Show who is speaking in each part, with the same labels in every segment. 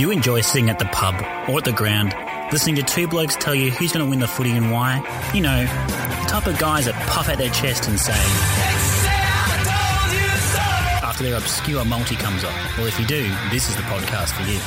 Speaker 1: You enjoy sitting at the pub or at the ground, listening to two blokes tell you who's going to win the footy and why? You know, the type of guys that puff out their chest and say, after their obscure multi comes on. Well, if you do, this is the podcast for you.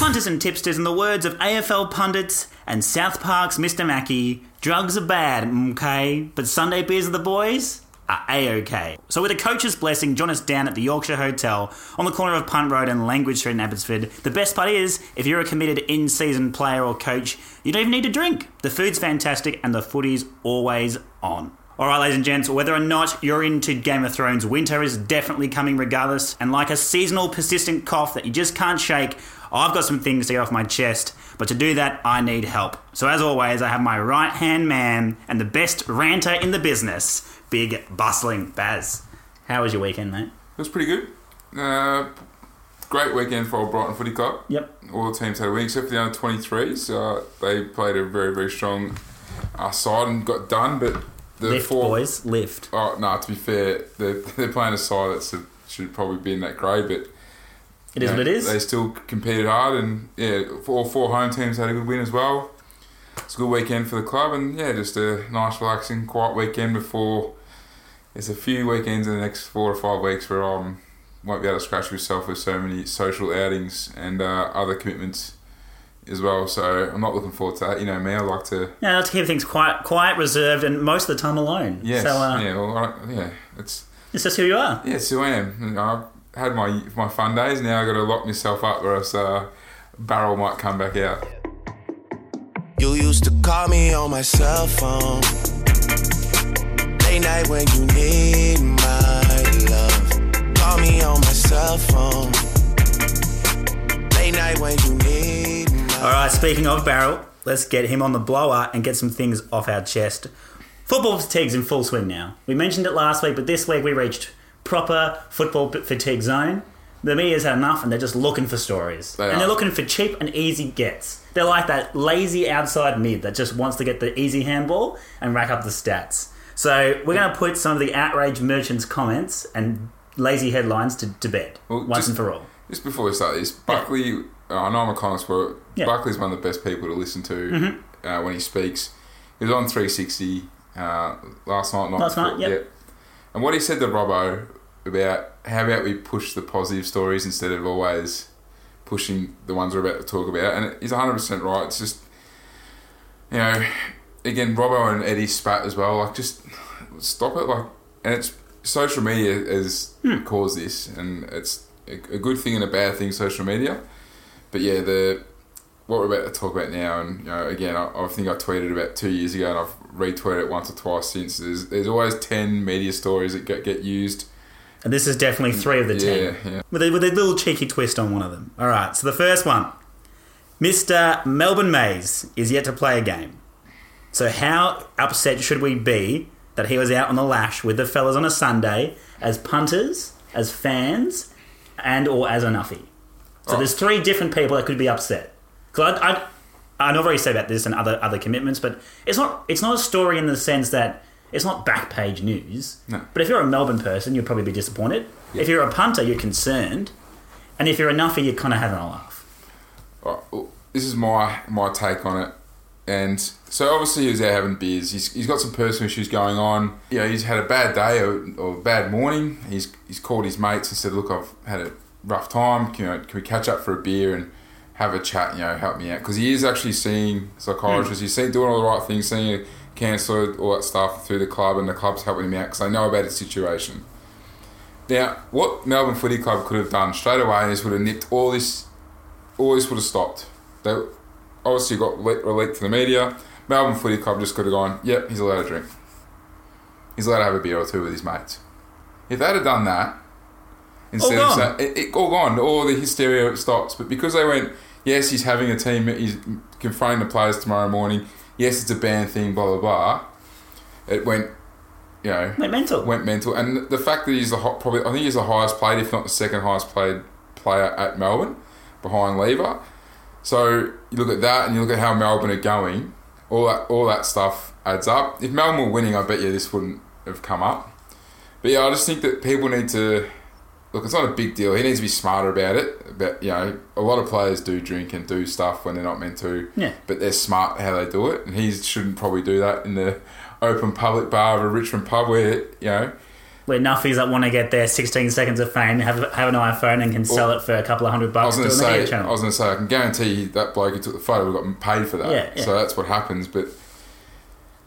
Speaker 1: Punters and tipsters, in the words of AFL pundits and South Park's Mr. Mackey, drugs are bad, okay, but Sunday beers are the boys are a-okay. So with a coach's blessing, join us down at the Yorkshire Hotel on the corner of Punt Road and Language Street in Abbotsford. The best part is, if you're a committed in-season player or coach, you don't even need to drink. The food's fantastic and the footy's always on. Alright, ladies and gents, whether or not you're into Game of Thrones, winter is definitely coming regardless. And like a seasonal persistent cough that you just can't shake, I've got some things to get off my chest. But to do that, I need help. So as always, I have my right hand man and the best ranter in the business, big bustling Baz. How was your weekend, mate?
Speaker 2: It was pretty good. Uh, great weekend for Old Brighton Footy Club.
Speaker 1: Yep.
Speaker 2: All the teams had a win except for the under 23s. Uh, they played a very, very strong uh, side and got done, but the
Speaker 1: Lift,
Speaker 2: four.
Speaker 1: boys, lift.
Speaker 2: Oh, no, to be fair, they're, they're playing a side that should probably be in that grade, but.
Speaker 1: It is
Speaker 2: know,
Speaker 1: what it is.
Speaker 2: They still competed hard, and yeah, all four home teams had a good win as well. It's a good weekend for the club, and yeah, just a nice, relaxing, quiet weekend before. There's a few weekends in the next four or five weeks where I um, won't be able to scratch myself with so many social outings and uh, other commitments as well. So I'm not looking forward to that. You know me, I like to.
Speaker 1: Yeah, let's keep things quiet, quiet, reserved, and most of the time alone.
Speaker 2: Yes,
Speaker 1: So, uh,
Speaker 2: yeah, well, I, yeah, it's
Speaker 1: it's just who you are.
Speaker 2: yeah, it's who I am. I've had my my fun days. Now I've got to lock myself up, or else uh, barrel might come back out.
Speaker 3: You used to call me on my cell phone. Late night when you need my love. Call me on my cell phone. Late night when you need my
Speaker 1: All right, speaking of Barrel, let's get him on the blower and get some things off our chest. Football fatigue's in full swing now. We mentioned it last week, but this week we reached proper football fatigue zone. The media's had enough and they're just looking for stories.
Speaker 2: They
Speaker 1: and
Speaker 2: are.
Speaker 1: they're looking for cheap and easy gets. They're like that lazy outside mid that just wants to get the easy handball and rack up the stats. So we're going to put some of the outrage merchants' comments and lazy headlines to, to bed
Speaker 2: Well,
Speaker 1: once
Speaker 2: just-
Speaker 1: and for all.
Speaker 2: Just before we start this, Buckley, uh, I know I'm a Collins sport.
Speaker 1: Yeah. Mm-hmm.
Speaker 2: Buckley's one of the best people to listen to uh, when he speaks. He was on 360 uh, last night. Not
Speaker 1: Last night,
Speaker 2: before-
Speaker 1: yep.
Speaker 2: And what he said to Robbo about how about we push the positive stories instead of always pushing the ones we're about to talk about. And he's 100% right. It's just, you know, again, Robbo and Eddie spat as well. Like, just stop it. Like, and it's social media has
Speaker 1: Hmm.
Speaker 2: caused this, and it's a, a good thing and a bad thing. Social media, but yeah, the what we're about to talk about now, and you know, again, I, I think I tweeted about two years ago, and I've retweeted it once or twice since. There's, there's always ten media stories that get get used.
Speaker 1: And this is definitely three of the ten.
Speaker 2: Yeah, yeah.
Speaker 1: With a, with a little cheeky twist on one of them. All right, so the first one Mr. Melbourne Mays is yet to play a game. So, how upset should we be that he was out on the lash with the fellas on a Sunday as punters, as fans, and or as a nuffy? So,
Speaker 2: Oh.
Speaker 1: there's three different people that could be upset. Because I, I, I know I've already said about this and other other commitments, but it's not it's not a story in the sense that it's not back page news.
Speaker 2: No.
Speaker 1: But if you're a Melbourne person, you'll probably be disappointed. If you're a punter, you're concerned, and if you're a nuffy, you're kind of having a laugh.
Speaker 2: Right, this is my my take on it. And so obviously he was out having beers. He's, he's got some personal issues going on. You know, he's had a bad day or, or a bad morning. He's he's called his mates and said, "Look, I've had a rough time. Can, you know, can we catch up for a beer and have a chat? You know, help me out." Because he is actually seeing psychologists. Hmm. He's seen, doing all the right things, seeing a counsellor, all that stuff through the club, and the club's helping him out because they know about his situation. Now, what Melbourne Footy Club could have done straight away is would have nipped all this all this would have stopped. They obviously got le- released to the media. Melbourne Footy Club just could have gone, yep, he's allowed to drink. He's allowed to have a beer or two with his mates. If they'd have done that, instead
Speaker 1: All
Speaker 2: of
Speaker 1: gone.
Speaker 2: saying, it, it, all gone, all the hysteria stops. But because they went, yes, he's having a team, he's confronting the players tomorrow morning, yes, it's a banned thing, blah, blah, blah, it went, you know,
Speaker 1: Went mental.
Speaker 2: went mental. And the fact that he's the hot, probably, I think he's the highest played, if not the second highest played player at Melbourne, behind Lever. So you look at that, and you look at how Melbourne are going. All that, all that stuff adds up. If Melbourne were winning, I bet you this wouldn't have come up. But yeah, I just think that people need to look. It's not a big deal. He needs to be smarter about it. But you know, a lot of players do drink and do stuff when they're not meant to.
Speaker 1: Yeah.
Speaker 2: But they're smart how they do it, and he shouldn't probably do that in the open public bar of a Richmond pub where you know.
Speaker 1: Where nuffies that want to get their 16 seconds of fame have, have an iPhone and can sell it for a couple of hundred
Speaker 2: I was
Speaker 1: bucks
Speaker 2: to
Speaker 1: to the media
Speaker 2: say, I was going to say, I can guarantee you that bloke who took the photo got paid for that.
Speaker 1: Yeah, yeah.
Speaker 2: So that's what happens. But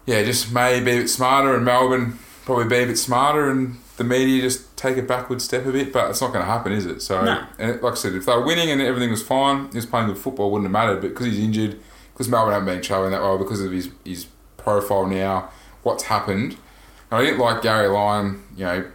Speaker 2: yeah, just maybe be a bit smarter, and Melbourne probably be a bit smarter, and the media just take a backward step a bit. But it's not going to happen, is it? So,
Speaker 1: No.
Speaker 2: and like I said, if they were winning and everything was fine, he was playing good football, wouldn't have mattered. But because he's injured, because Melbourne haven't been travelling that well, because of his his profile now, what's happened? I didn't like Gary Lyon, you know,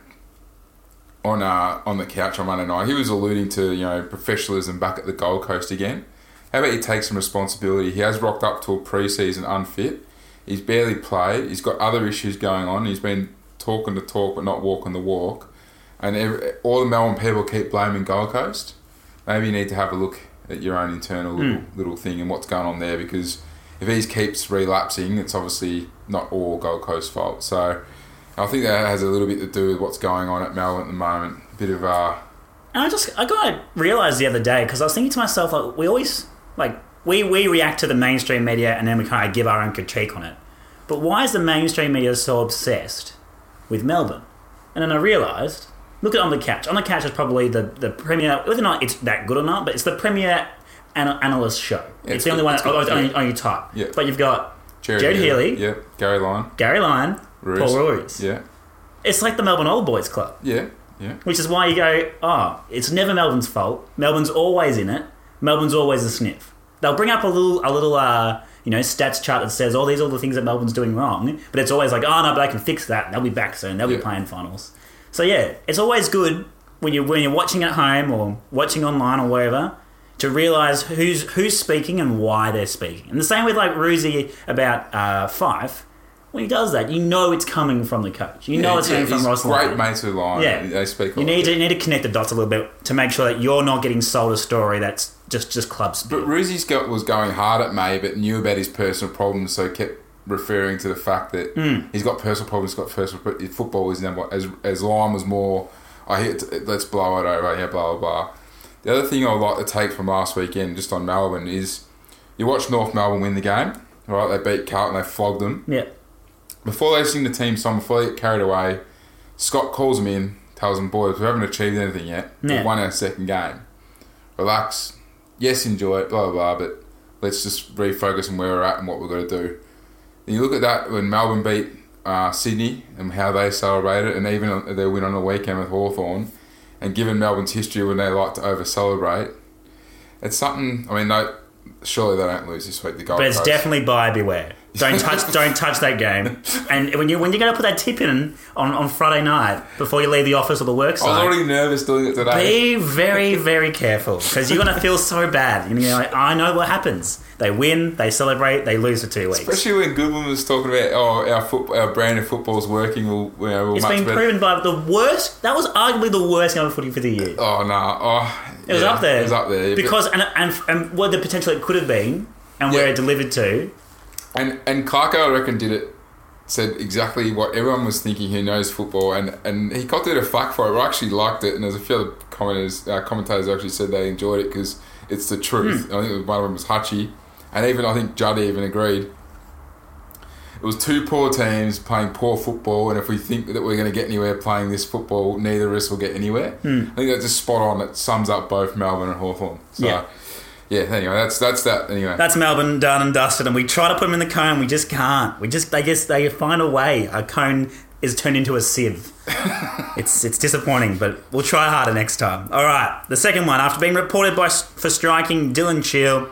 Speaker 2: on uh, on the couch on Monday night. He was alluding to you know professionalism back at the Gold Coast again. How about he take some responsibility? He has rocked up to a pre-season unfit. He's barely played. He's got other issues going on. He's been talking the talk but not walking the walk. And every, all the Melbourne people keep blaming Gold Coast. Maybe you need to have a look at your own internal little, little thing and what's going on there because if he keeps relapsing, it's obviously not all Gold Coast fault. So I think that has a little bit to do with what's going on at Melbourne at the moment. A bit of uh,
Speaker 1: And I just I got realized the other day because I was thinking to myself like we always like we we react to the mainstream media and then we kind of give our own critique on it. But why is the mainstream media so obsessed with Melbourne? And then I realized, look at on the couch. On the couch is probably the the premier whether or not it's that good or not, but it's the premier ana- analyst show.
Speaker 2: Yeah,
Speaker 1: it's,
Speaker 2: it's
Speaker 1: the only one
Speaker 2: it's
Speaker 1: that
Speaker 2: good,
Speaker 1: on,
Speaker 2: yeah.
Speaker 1: on your type.
Speaker 2: Yeah.
Speaker 1: But you've got
Speaker 2: Jared,
Speaker 1: Gerard Healy,
Speaker 2: Yeah, Gary Lyon.
Speaker 1: Gary Lyon,
Speaker 2: Roos.
Speaker 1: Paul Roos.
Speaker 2: Yeah,
Speaker 1: It's like the Melbourne Old Boys Club.
Speaker 2: yeah, yeah.
Speaker 1: Which is why you go, oh, it's never Melbourne's fault. Melbourne's always in it. Melbourne's always a sniff. They'll bring up a little, a little, uh, you know, stats chart that says, oh, these are all the things that Melbourne's doing wrong. But it's always like, oh no, but I can fix that. They'll be back soon. They'll
Speaker 2: Yeah.
Speaker 1: be playing finals. So yeah, it's always good when you when you're watching at home or watching online or wherever to realize who's who's speaking and why they're speaking. And the same with like Roosy about uh, Fyfe. When he does that, you know it's coming from the coach. You know it's coming from Ross
Speaker 2: Great
Speaker 1: Lyon.
Speaker 2: mates with Lyon.
Speaker 1: Yeah.
Speaker 2: they speak.
Speaker 1: You need to you need to connect the dots a little bit to make sure that you're not getting sold a story that's just just club speak.
Speaker 2: But Roosy's got, was going hard at May, but knew about his personal problems, so kept referring to the fact that
Speaker 1: Hmm.
Speaker 2: he's got personal problems. Got personal. But football is number. As as Lyon was more. I hit. Let's blow it over. Yeah, blah blah blah. The other thing I'd like to take from last weekend, just on Melbourne, is you watch North Melbourne win the game. Right, they beat Carlton. They flogged them.
Speaker 1: yeah,
Speaker 2: Before they sing the team song, before they get carried away, Scott calls them in, tells them, boys, we haven't achieved anything yet.
Speaker 1: Yeah.
Speaker 2: We've won our second game. Relax. Yes, enjoy it, blah, blah, blah, but let's just refocus on where we're at and what we've got to do. And you look at that when Melbourne beat uh, Sydney and how they celebrated, and even their win on the weekend with Hawthorn, and given Melbourne's history when they like to over celebrate, it's something. I mean, no, surely they don't lose this week. The Gold
Speaker 1: but it's
Speaker 2: Coast.
Speaker 1: definitely buyer beware. Don't touch don't touch that game. And when you when you're going to put that tip in on, on Friday night before you leave the office or the work
Speaker 2: I was already nervous doing it today.
Speaker 1: be very very careful because you're going to feel so bad. You're gonna be like, I know what happens. They win, they celebrate, they lose for two weeks.
Speaker 2: Especially when Goodwin was talking about, oh, our foot, our brand of football is working. We'll, you know,
Speaker 1: It's been
Speaker 2: better.
Speaker 1: proven by the worst. That was arguably the worst game of footy for the year.
Speaker 2: Oh no! Oh,
Speaker 1: It was
Speaker 2: yeah,
Speaker 1: up there.
Speaker 2: It was up there
Speaker 1: because and, and and what the potential it could have been, and where it delivered to.
Speaker 2: And and Clarko, I reckon, did it. Said exactly what everyone was thinking. Who knows football, and and he got a bit of flack for it. I actually liked it, and there's a few other commenters, uh, commentators actually said they enjoyed it because it's the truth.
Speaker 1: Hmm.
Speaker 2: I think one of them was Hutchie, and even I think Judd even agreed. It was two poor teams playing poor football, and if we think that we're going to get anywhere playing this football, neither of us will get anywhere.
Speaker 1: Hmm.
Speaker 2: I think that's just spot on. It sums up both Melbourne and Hawthorn. So,
Speaker 1: Yeah.
Speaker 2: Yeah. Anyway, that's that's that. Anyway,
Speaker 1: That's Melbourne done and dusted, and we try to put them in the cone. We just can't. We just, I guess, they find a way. A cone is turned into a sieve. it's it's disappointing, but we'll try harder next time. All right, the second one. After being reported by for striking Dylan Shiel,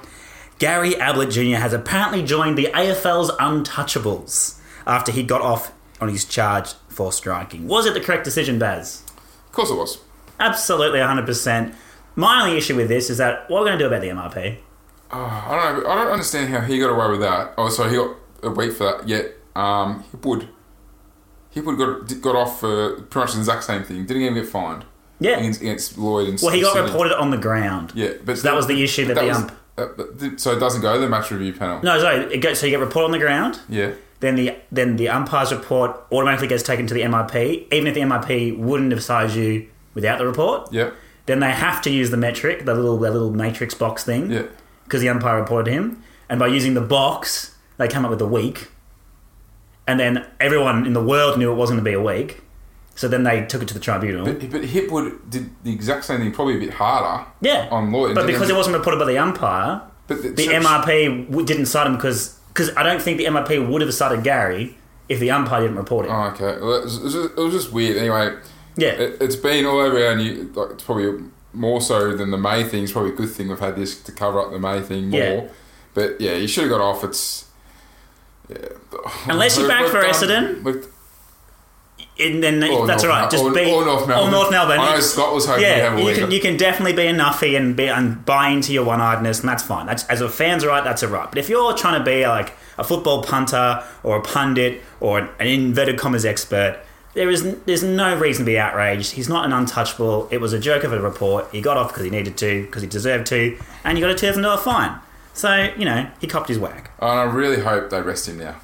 Speaker 1: Gary Ablett Jr. has apparently joined the AFL's Untouchables after he got off on his charge for striking. Was it the correct decision, Baz?
Speaker 2: of course it was.
Speaker 1: Absolutely, 100%. My only issue with this is that what are we going to do about the MRP?
Speaker 2: Oh, I don't know. I don't understand how he got away with that. Oh, sorry, he got a week for that. Yet, um, Hipwood, Hipwood got got off for pretty much the exact same thing. Didn't even get fined
Speaker 1: Yeah.
Speaker 2: against, against Lloyd and
Speaker 1: Well, he got
Speaker 2: Sydney.
Speaker 1: reported on the ground.
Speaker 2: Yeah, but
Speaker 1: So that was the issue that
Speaker 2: but
Speaker 1: the
Speaker 2: was-
Speaker 1: ump.
Speaker 2: uh, so it doesn't go to the match review panel.
Speaker 1: No, sorry. It goes, so you get reported on the ground.
Speaker 2: Yeah,
Speaker 1: then the then the umpire's report automatically gets taken to the MRP, even if the MRP wouldn't have sized you without the report.
Speaker 2: Yep.
Speaker 1: Then they have to use the metric, the little the little matrix box thing,
Speaker 2: Yeah.
Speaker 1: because the umpire reported him, and by using the box, they came up with a week. And then everyone in the world knew it wasn't going to be a week, so then they took it to the tribunal.
Speaker 2: But, but Hipwood did the exact same thing, probably a bit harder.
Speaker 1: yeah,
Speaker 2: On law,
Speaker 1: but because it wasn't reported by the umpire,
Speaker 2: But the,
Speaker 1: the
Speaker 2: so-
Speaker 1: MRP w- didn't cite him because because I don't think the MRP would have cited Gary if the umpire didn't report it.
Speaker 2: Oh, okay. Well, it, was, it was just, it was just weird. Anyway,
Speaker 1: yeah,
Speaker 2: it, it's been all over new. Like, it's probably more so than the May thing. It's probably a good thing we've had this to cover up the May thing more.
Speaker 1: Yeah.
Speaker 2: But yeah, you should have got off. It's. Yeah.
Speaker 1: Unless you're back for
Speaker 2: done-
Speaker 1: Essendon. and then
Speaker 2: or
Speaker 1: that's
Speaker 2: North
Speaker 1: all right. Just
Speaker 2: or,
Speaker 1: be
Speaker 2: or North Melbourne.
Speaker 1: Or North Melbourne.
Speaker 2: I know Scott was hoping to have
Speaker 1: Yeah,
Speaker 2: a
Speaker 1: you can you can definitely be a nuffy and be and buy into your one-eyedness, and that's fine. That's as a fan's right, that's a right. But if you're trying to be like a football punter or a pundit or an, an inverted commas expert, there is there's no reason to be outraged. He's not an untouchable. It was a joke of a report. He got off because he needed to, because he deserved to, and you got a two thousand dollar fine. So you know he copped his whack.
Speaker 2: and I really hope they rest him now.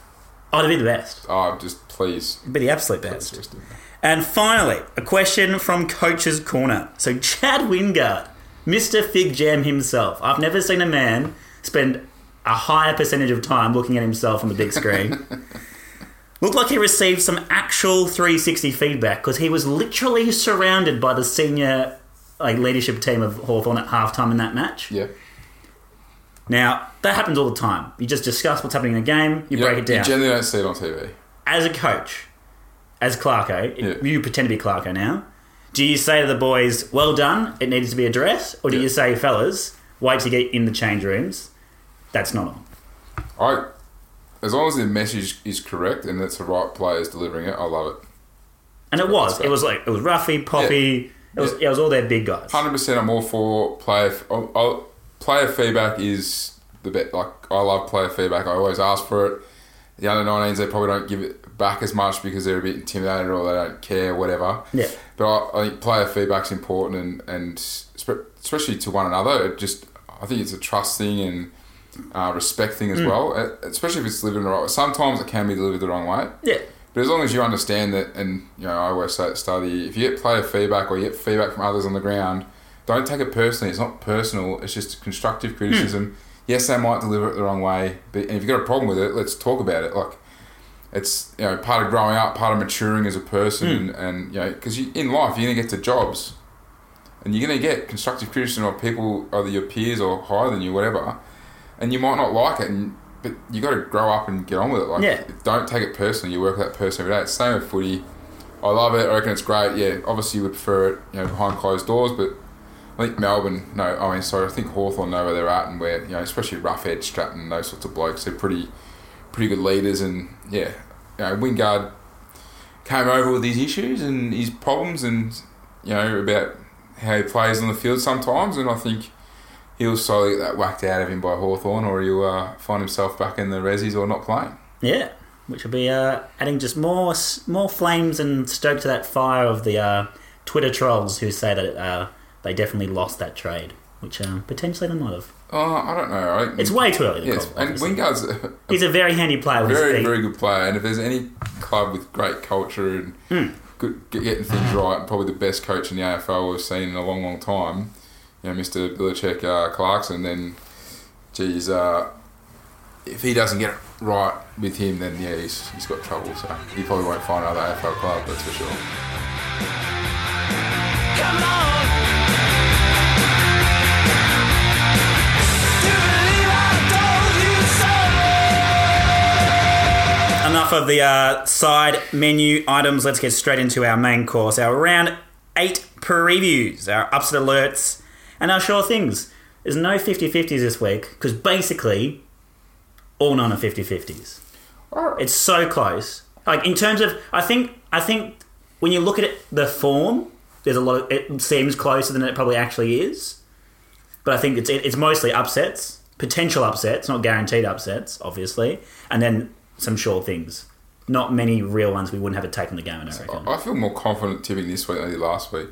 Speaker 1: Oh, to be the best,
Speaker 2: Oh, just please.
Speaker 1: be the absolute best. And finally, a question from Coach's Corner. So, Chad Wingard, Mr. Fig Jam himself. I've never seen a man spend a higher percentage of time looking at himself on the big screen. Looked like he received some actual 360 feedback because he was literally surrounded by the senior like leadership team of Hawthorn at halftime in that match.
Speaker 2: Yeah.
Speaker 1: Now, that happens all the time. You just discuss what's happening in the game, you break it down.
Speaker 2: You generally don't see it on TV.
Speaker 1: as a coach, as Clarko,
Speaker 2: Yeah.
Speaker 1: you pretend to be Clarko now. Do you say to the boys, "Well done, it needs to be addressed," or do
Speaker 2: Yeah.
Speaker 1: you say, "Fellas, wait to get in the change rooms"? That's not on.
Speaker 2: I, as long as the message is correct and it's the right players delivering it, I love it.
Speaker 1: And it was. It was like it was Ruffy, Poppy. It was. It was all their big guys.
Speaker 2: Hundred percent, I'm all for player. I'll, I'll, oh, oh, player feedback is the best. Like I love player feedback. I always ask for it. The under 19s, they probably don't give it back as much because they're a bit intimidated or they don't care, whatever.
Speaker 1: Yeah.
Speaker 2: But I, I think player feedback's important and and especially to one another. It just I think it's a trust thing and uh, respect thing as
Speaker 1: Mm.
Speaker 2: well. Uh, Especially if it's delivered in the right way. Sometimes it can be delivered the wrong way.
Speaker 1: Yeah.
Speaker 2: But as long as you understand that, and you know, I always say at the start of the year, if you get player feedback or you get feedback from others on the ground, don't take it personally. It's not personal. It's just constructive criticism. Yes, they might deliver it the wrong way, but and if you've got a problem with it, let's talk about it. Like it's you know part of growing up, part of maturing as a person, and, and you know because you, in life you're gonna get to jobs, and you're gonna get constructive criticism of people, either your peers or higher than you, whatever, and you might not like it, and but you got to grow up and get on with it. Like,
Speaker 1: Yeah.
Speaker 2: don't take it personally. You work with that person every day. It's the same with footy. I love it. I reckon it's great. Yeah, obviously you would prefer it, you know, behind closed doors, but I think Melbourne, no, I mean, sorry, I think Hawthorn know where they're at and where, you know, especially Roughead, Stratton, and those sorts of blokes, they're pretty, pretty good leaders. And yeah, you know, Wingard came over with his issues and his problems and, you know, about how he plays on the field sometimes. And I think he'll slowly get that whacked out of him by Hawthorn or he'll uh, find himself back in the resis or not playing.
Speaker 1: Yeah. Which will be uh, adding just more more flames and stoke to that fire of the uh, Twitter trolls who say that uh, they definitely lost that trade, which um, potentially they might have.
Speaker 2: Oh, I don't know. I,
Speaker 1: It's way too early to
Speaker 2: yes,
Speaker 1: call.
Speaker 2: and. Wingard's a,
Speaker 1: He's a very handy player
Speaker 2: very, very good player. And if there's any club with great culture and
Speaker 1: Hmm.
Speaker 2: good, getting things right, probably the best coach in the AFL we've seen in a long, long time, you know, Mr. Belichick uh, Clarkson, then, geez, uh, if he doesn't get it right with him, then yeah, he's, he's got trouble. So he probably won't find another AFL club, that's for sure.
Speaker 3: Come on. Do you believe I told you so?
Speaker 1: Enough of the uh, side menu items. Let's get straight into our main course. Our round eight previews, our upset alerts, and our sure things. There's no 50 50s this week because basically all none are 50 50s. It's so close. Like in terms of, I think, I think when you look at it, the form, there's a lot. Of, it seems closer than it probably actually is. But I think it's it's mostly upsets, potential upsets, not guaranteed upsets, obviously, and then some sure things. Not many real ones we wouldn't have a take on the game. I reckon.
Speaker 2: I feel more confident tipping this week than I did last week.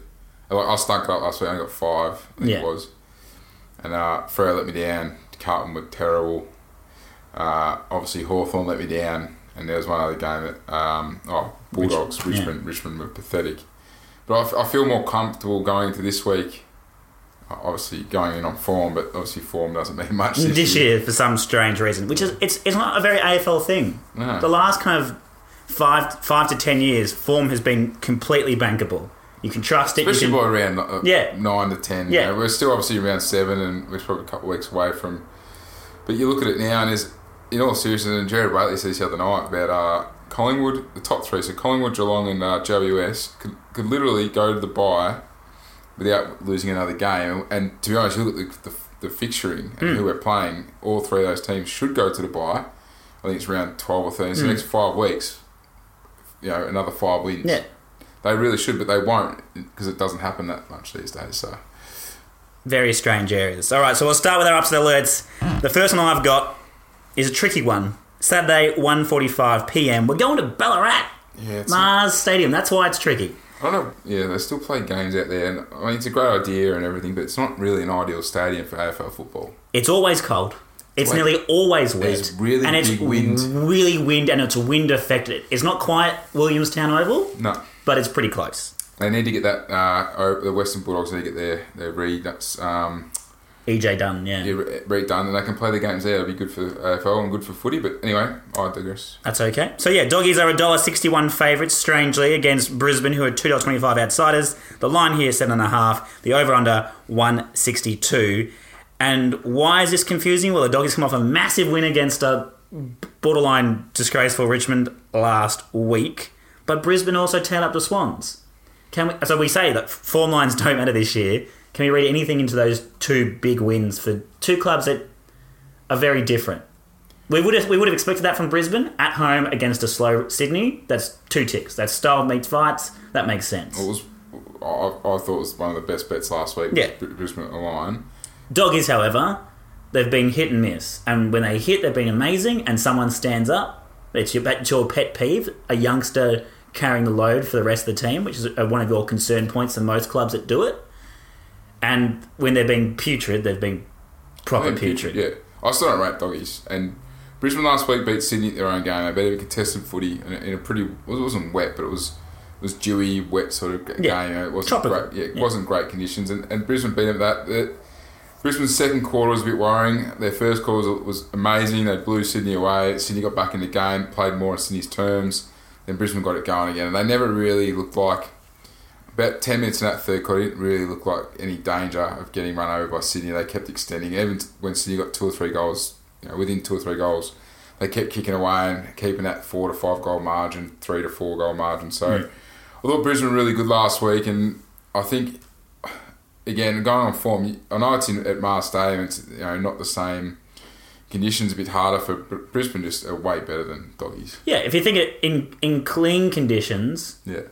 Speaker 2: Like, I stunk it up last week, I only got five, I think
Speaker 1: Yeah.
Speaker 2: it was. And uh, Freo let me down. Carlton were terrible. Uh, obviously, Hawthorn let me down. and there was one other game that um, oh Bulldogs Richmond Richmond were pathetic. But I, f- I feel more comfortable going into this week. Obviously going in on form, but obviously form doesn't mean much this,
Speaker 1: this year for some strange reason, which is it's it's not a very AFL thing.
Speaker 2: No.
Speaker 1: The last kind of five five to ten years, form has been completely bankable. You can trust it.
Speaker 2: Especially
Speaker 1: you can,
Speaker 2: by around uh,
Speaker 1: Yeah.
Speaker 2: nine to ten.
Speaker 1: Yeah.
Speaker 2: Yeah, we're still obviously around seven, and we're probably a couple of weeks away from. But you look at it now, and there's in all seriousness, and Gerard Whateley said this the other night about uh, Collingwood, the top three, so Collingwood, Geelong, and uh, GWS could, could literally go to the bye without losing another game. And to be honest, you look at the, the, the fixturing and who we're playing. All three of those teams should go to the bye. I think it's around twelve or thirteen. So the next five weeks, you know, another five wins.
Speaker 1: Yeah,
Speaker 2: They really should, but they won't because it doesn't happen that much these days. So
Speaker 1: very strange areas. All right, so we'll start with our upset alerts. The first one I've got is a tricky one. Saturday, 1.45 p.m. We're going to Ballarat,
Speaker 2: yeah, it's
Speaker 1: Mars Stadium. That's why it's tricky.
Speaker 2: I don't know. Yeah, they still play games out there, and I mean it's a great idea and everything, but it's not really an ideal stadium for AFL football.
Speaker 1: It's always cold. It's nearly always wet.
Speaker 2: Really
Speaker 1: and it's
Speaker 2: wind.
Speaker 1: really wind, and it's wind affected. It's not quite Williamstown Oval,
Speaker 2: No,
Speaker 1: but it's pretty close.
Speaker 2: they need to get that. Uh, the Western Bulldogs need to get their their re that's um,
Speaker 1: EJ Dunn, yeah.
Speaker 2: yeah, re- redone, and they can play the games there. It'll be good for AFL and good for footy. But anyway, I digress.
Speaker 1: That's okay. So yeah, doggies are a dollar sixty-one favourites, strangely against Brisbane, who are two dollars twenty-five outsiders. The line here seven and a half. The over/under one sixty-two. And why is this confusing? Well, the doggies come off a massive win against a borderline disgraceful Richmond last week, but Brisbane also tailed up the Swans. Can we? So we say that form lines don't matter this year. Can we read anything into those two big wins for two clubs that are very different? We would have we would have expected that from Brisbane at home against a slow Sydney. That's two ticks. That's style meets fights. That makes sense.
Speaker 2: It was. I, I thought it was one of the best bets last week.
Speaker 1: Yeah.
Speaker 2: Brisbane at the line.
Speaker 1: Doggies, however, they've been hit and miss, and when they hit, they've been amazing. And someone stands up. It's your, it's your pet peeve. A youngster carrying the load for the rest of the team, which is one of your concern points in most clubs that do it. And when they're being putrid, they've been proper
Speaker 2: think
Speaker 1: putrid.
Speaker 2: Yeah, I still don't rate doggies. And Brisbane last week beat Sydney at their own game. They beat a contested footy in a, in a pretty. It wasn't wet, but it was it was dewy, wet sort of g-
Speaker 1: Yeah,
Speaker 2: game. It wasn't
Speaker 1: tropical.
Speaker 2: great. Yeah, it
Speaker 1: Yeah.
Speaker 2: wasn't great conditions. And, and Brisbane beat them that. The- Brisbane's second quarter was a bit worrying. Their first quarter was, was amazing. They blew Sydney away. Sydney got back in the game, played more on Sydney's terms. Then Brisbane got it going again. And they never really looked like. About 10 minutes in that third quarter, didn't really look like any danger of getting run over by Sydney. They kept extending. Even when Sydney got two or three goals, you know, within two or three goals, they kept kicking away and keeping that four to five goal margin, three to four goal margin. So hmm. I thought Brisbane were really good last week, and I think again going on form. I know it's in, at Mars Stadium. It's you know not the same conditions. A bit harder for Brisbane. Just are way better than doggies.
Speaker 1: Yeah, if you think it in in clean conditions,
Speaker 2: Yeah.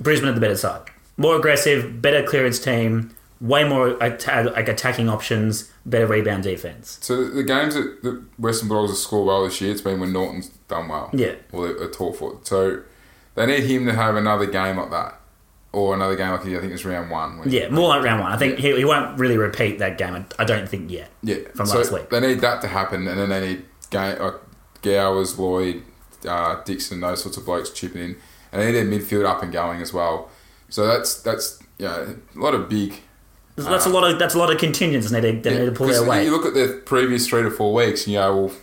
Speaker 1: Brisbane are the better side. More aggressive, better clearance team, way more atta- like attacking options, better rebound defense.
Speaker 2: So the, games that the Western Bulldogs have scored well this year, it's been when Naughton's done well.
Speaker 1: Yeah.
Speaker 2: Or they're tall for. So they need him to have another game like that. Or another game like I think it's round one.
Speaker 1: Yeah, more like round one. I think he, he won't really repeat that game. I, I don't think yet.
Speaker 2: Yeah.
Speaker 1: From
Speaker 2: so
Speaker 1: last week.
Speaker 2: They need that to happen, and then they need game like Gowers, Lloyd, uh, Dickson, those sorts of blokes chipping in, and they need their midfield up and going as well. So that's that's yeah, a lot of big.
Speaker 1: That's a lot of that's a lot of contingents. They need, they need to pull their weight.
Speaker 2: You look at the previous three to four weeks, and you go, well,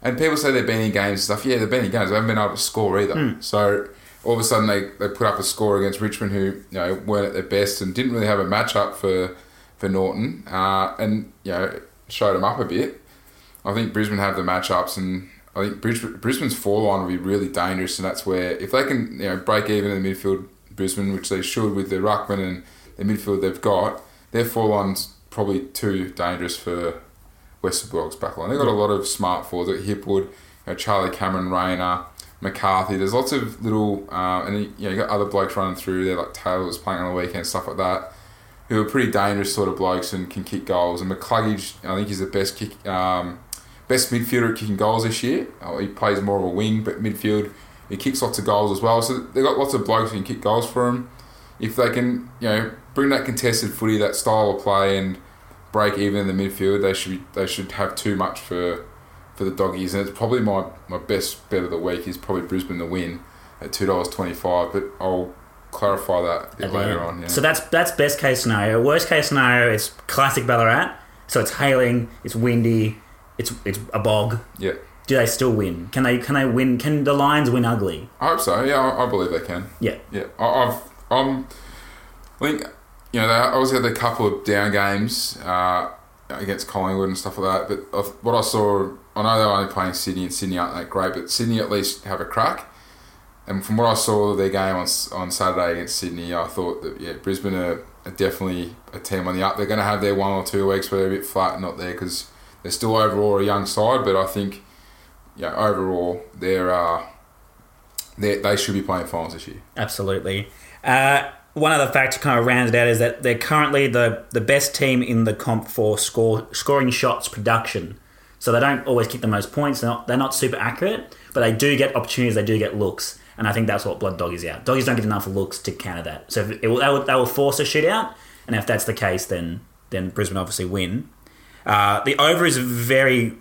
Speaker 2: and people say they've been in games and stuff. Yeah, they've been in games. They haven't been able to score either.
Speaker 1: Hmm.
Speaker 2: So all of a sudden, they, they put up a score against Richmond, who you know weren't at their best and didn't really have a matchup for for Naughton, uh, and you know showed them up a bit. I think Brisbane have the matchups, and I think Brisbane's four line will be really dangerous, and that's where if they can you know break even in the midfield, Brisbane, which they should with their ruckman and the midfield they've got, their four line's probably too dangerous for Western Bulldogs back line. They've got a lot of smart forwards, like Hipwood, you know, Charlie Cameron, Rayner, McCarthy. There's lots of little, uh, and you know, you got other blokes running through there, like Taylor was playing on the weekend, stuff like that, who are pretty dangerous sort of blokes and can kick goals. And McCluggage, I think he's the best kick, um, best midfielder at kicking goals this year. Oh, he plays more of a wing, but midfield, he kicks lots of goals as well. So they've got lots of blokes who can kick goals for him. If they can, you know, bring that contested footy, that style of play, and break even in the midfield, they should be, they should have too much for for the doggies, and it's probably my, my best bet of the week is probably Brisbane to win at two dollars twenty five. But I'll clarify that later on. Yeah.
Speaker 1: So that's that's best case scenario. Worst case scenario, it's classic Ballarat. So it's hailing, it's windy, it's it's a bog.
Speaker 2: yeah,
Speaker 1: Do they still win? Can they can they win? Can the Lions win ugly?
Speaker 2: I hope so. Yeah, I, I believe they can.
Speaker 1: Yeah.
Speaker 2: Yeah, I, I've um, I think you know they obviously had a couple of down games uh, against Collingwood and stuff like that. But what I saw, I know they're only playing Sydney, and Sydney aren't that great, but Sydney at least have a crack. And from what I saw of their game on on Saturday against Sydney, I thought that yeah, Brisbane are, are definitely a team on the up. They're going to have their one or two weeks where they're a bit flat and not there because they're still overall a young side. But I think yeah, overall they're uh, they they should be playing finals this year.
Speaker 1: Absolutely. Uh, one other fact to kind of round it out is that they're currently the, the best team in the comp for score scoring shots production. So they don't always kick the most points. They're not, they're not super accurate, but they do get opportunities. They do get looks, and I think that's what blood doggies out. Doggies don't get enough looks to counter that. So if it will, they, will, they will force a shootout, and if that's the case, then then Brisbane obviously win. Uh, the over is very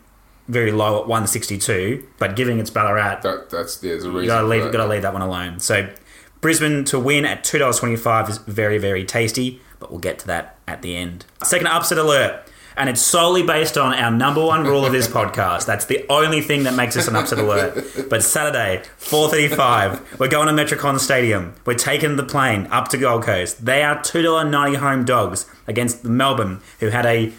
Speaker 1: very low at 162, but giving it's Ballarat,
Speaker 2: That that's there's a reason.
Speaker 1: you gotta leave,
Speaker 2: that.
Speaker 1: gotta leave that one alone. So Brisbane to win at two dollars twenty five is very very tasty, but we'll get to that at the end. Second upset alert, and it's solely based on our number one rule of this podcast. That's the only thing that makes us an upset alert. But Saturday, four thirty five, we're going to Metricon Stadium. We're taking the plane up to Gold Coast. They are two dollar ninety home dogs against Melbourne, who had a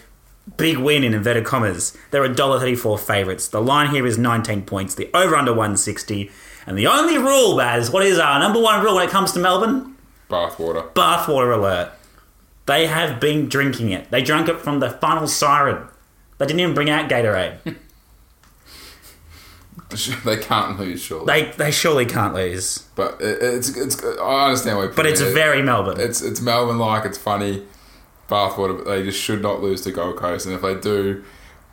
Speaker 1: big win in inverted commas. They're a dollar thirty four favourites. The line here is nineteen points. The over under one sixty. And the only rule, Baz, what is our number one rule when it comes to Melbourne?
Speaker 2: bathwater.
Speaker 1: Bathwater alert. They have been drinking it. They drank it from the final siren. They didn't even bring out Gatorade.
Speaker 2: they can't lose, surely.
Speaker 1: they they surely can't lose.
Speaker 2: but it, it's it's. I understand why.
Speaker 1: But it's very Melbourne.
Speaker 2: It's it's Melbourne like it's funny. Bathwater, they just should not lose to Gold Coast, and if they do,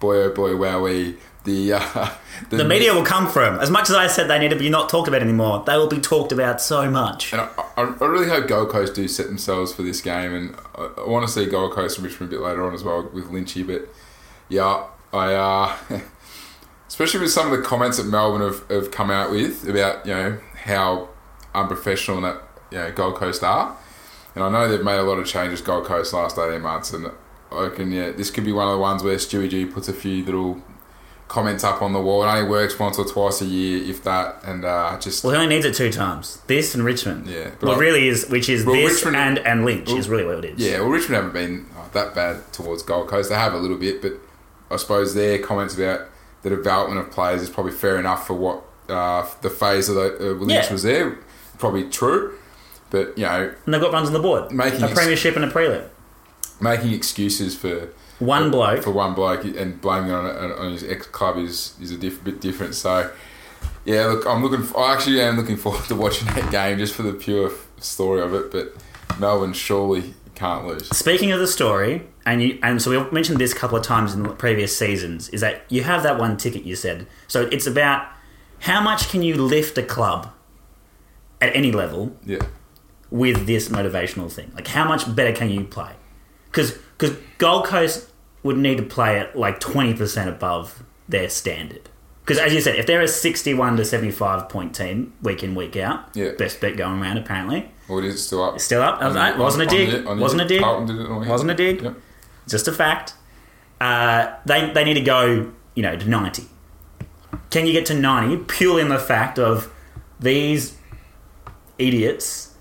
Speaker 2: boy oh boy wowie, the uh,
Speaker 1: the media will come for 'em. As much as I said they need to be not talked about anymore, they will be talked about so much.
Speaker 2: And I, I, really hope Gold Coast do set themselves for this game, and I, I want to see Gold Coast and Richmond a bit later on as well with Lynchy. But yeah, I uh, especially with some of the comments that Melbourne have, have come out with about you know how unprofessional that you know Gold Coast are, and I know they've made a lot of changes Gold Coast last eighteen months, and I reckon yeah this could be one of the ones where Stewie G puts a few little comments up on the wall. It only works once or twice a year, if that, and uh, just
Speaker 1: Well, he only needs it two times. This and Richmond.
Speaker 2: Yeah, but
Speaker 1: Well, really is, which is
Speaker 2: Well,
Speaker 1: this
Speaker 2: Richmond-
Speaker 1: and, and Lynch is really what it is.
Speaker 2: Yeah, well, Richmond haven't been uh, that bad towards Gold Coast. They have a little bit, but I suppose their comments about the development of players is probably fair enough for what uh, the phase of the uh, Lynch
Speaker 1: Yeah.
Speaker 2: was there. Probably true, but you know,
Speaker 1: And they've got runs on the board.
Speaker 2: Making
Speaker 1: a
Speaker 2: ex-
Speaker 1: premiership and a prelim.
Speaker 2: making excuses for
Speaker 1: One
Speaker 2: for,
Speaker 1: bloke.
Speaker 2: for one bloke and blaming it on, on, his ex club is is a diff- bit different. So. Yeah, look, I'm looking. For, I actually am looking forward to watching that game just for the pure story of it. But Melbourne surely can't lose.
Speaker 1: Speaking of the story, and you and so we mentioned this a couple of times in the previous seasons, is that you have that one ticket you said. So it's about how much can you lift a club at any level
Speaker 2: Yeah,
Speaker 1: with this motivational thing? Like how much better can you play? Because Because Gold Coast would need to play at like twenty percent above their standard. Because as you said, if they're a sixty-one to seventy-five point team week in week out,
Speaker 2: Yeah.
Speaker 1: best bet going around apparently.
Speaker 2: or it is still up.
Speaker 1: Still up.
Speaker 2: On the-
Speaker 1: wasn't a
Speaker 2: on
Speaker 1: dig.
Speaker 2: the- on
Speaker 1: wasn't a dig.
Speaker 2: Did it all.
Speaker 1: Wasn't a dig.
Speaker 2: Yep.
Speaker 1: Just a fact. Uh, they they need to go, you know, to ninety. Can you get to ninety purely on the fact of these idiots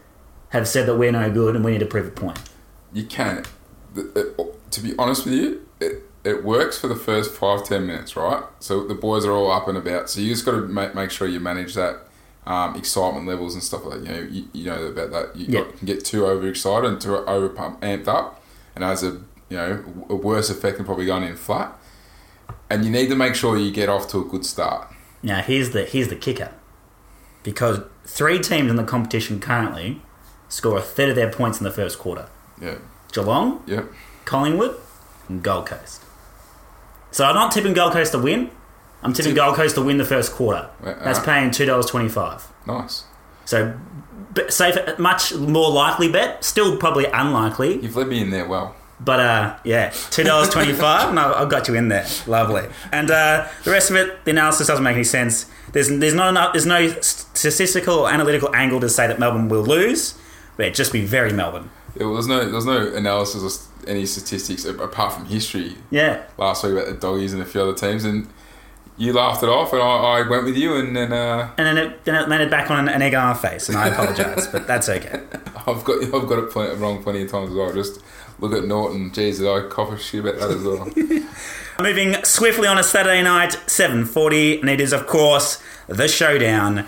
Speaker 1: have said that we're no good and we need to prove a point?
Speaker 2: You can. The- it- to be honest with you, it, it works for the first five ten minutes, right? So the boys are all up and about. So you just got to make, make sure you manage that um, excitement levels and stuff like that. You know, you, you know about that. You got, can get too overexcited and too over amped up, and has a you know a worse effect than probably going in flat. And you need to make sure you get off to a good start.
Speaker 1: Now here's the here's the kicker, because three teams in the competition currently score a third of their points in the first quarter:
Speaker 2: Yeah,
Speaker 1: Geelong,
Speaker 2: yeah.
Speaker 1: Collingwood, and Gold Coast. So I'm not tipping Gold Coast to win. I'm tipping Gold Coast to win the first quarter.
Speaker 2: Uh,
Speaker 1: That's paying two dollars twenty-five.
Speaker 2: Nice.
Speaker 1: So, safe, much more likely bet. Still probably unlikely.
Speaker 2: You've led me in there well.
Speaker 1: But uh, yeah, two dollars twenty five, and I, I got you in there. Lovely. And uh, the rest of it, the analysis doesn't make any sense. There's there's not enough. There's no statistical or analytical angle to say that Melbourne will lose. But it'd just be very Melbourne.
Speaker 2: Yeah, well, there's no there's no analysis any statistics apart from history
Speaker 1: Yeah.
Speaker 2: last week about the doggies and a few other teams, and you laughed it off, and I, I went with you, and then uh,
Speaker 1: And then it, then it landed back on an egg on our face, and I apologise, but that's okay.
Speaker 2: I've got I've got it plenty, wrong plenty of times as well. Just look at Naughton. Jeez, did I cop a shit about that as well?
Speaker 1: Moving swiftly on a Saturday night, 7.40, and it is, of course, the showdown.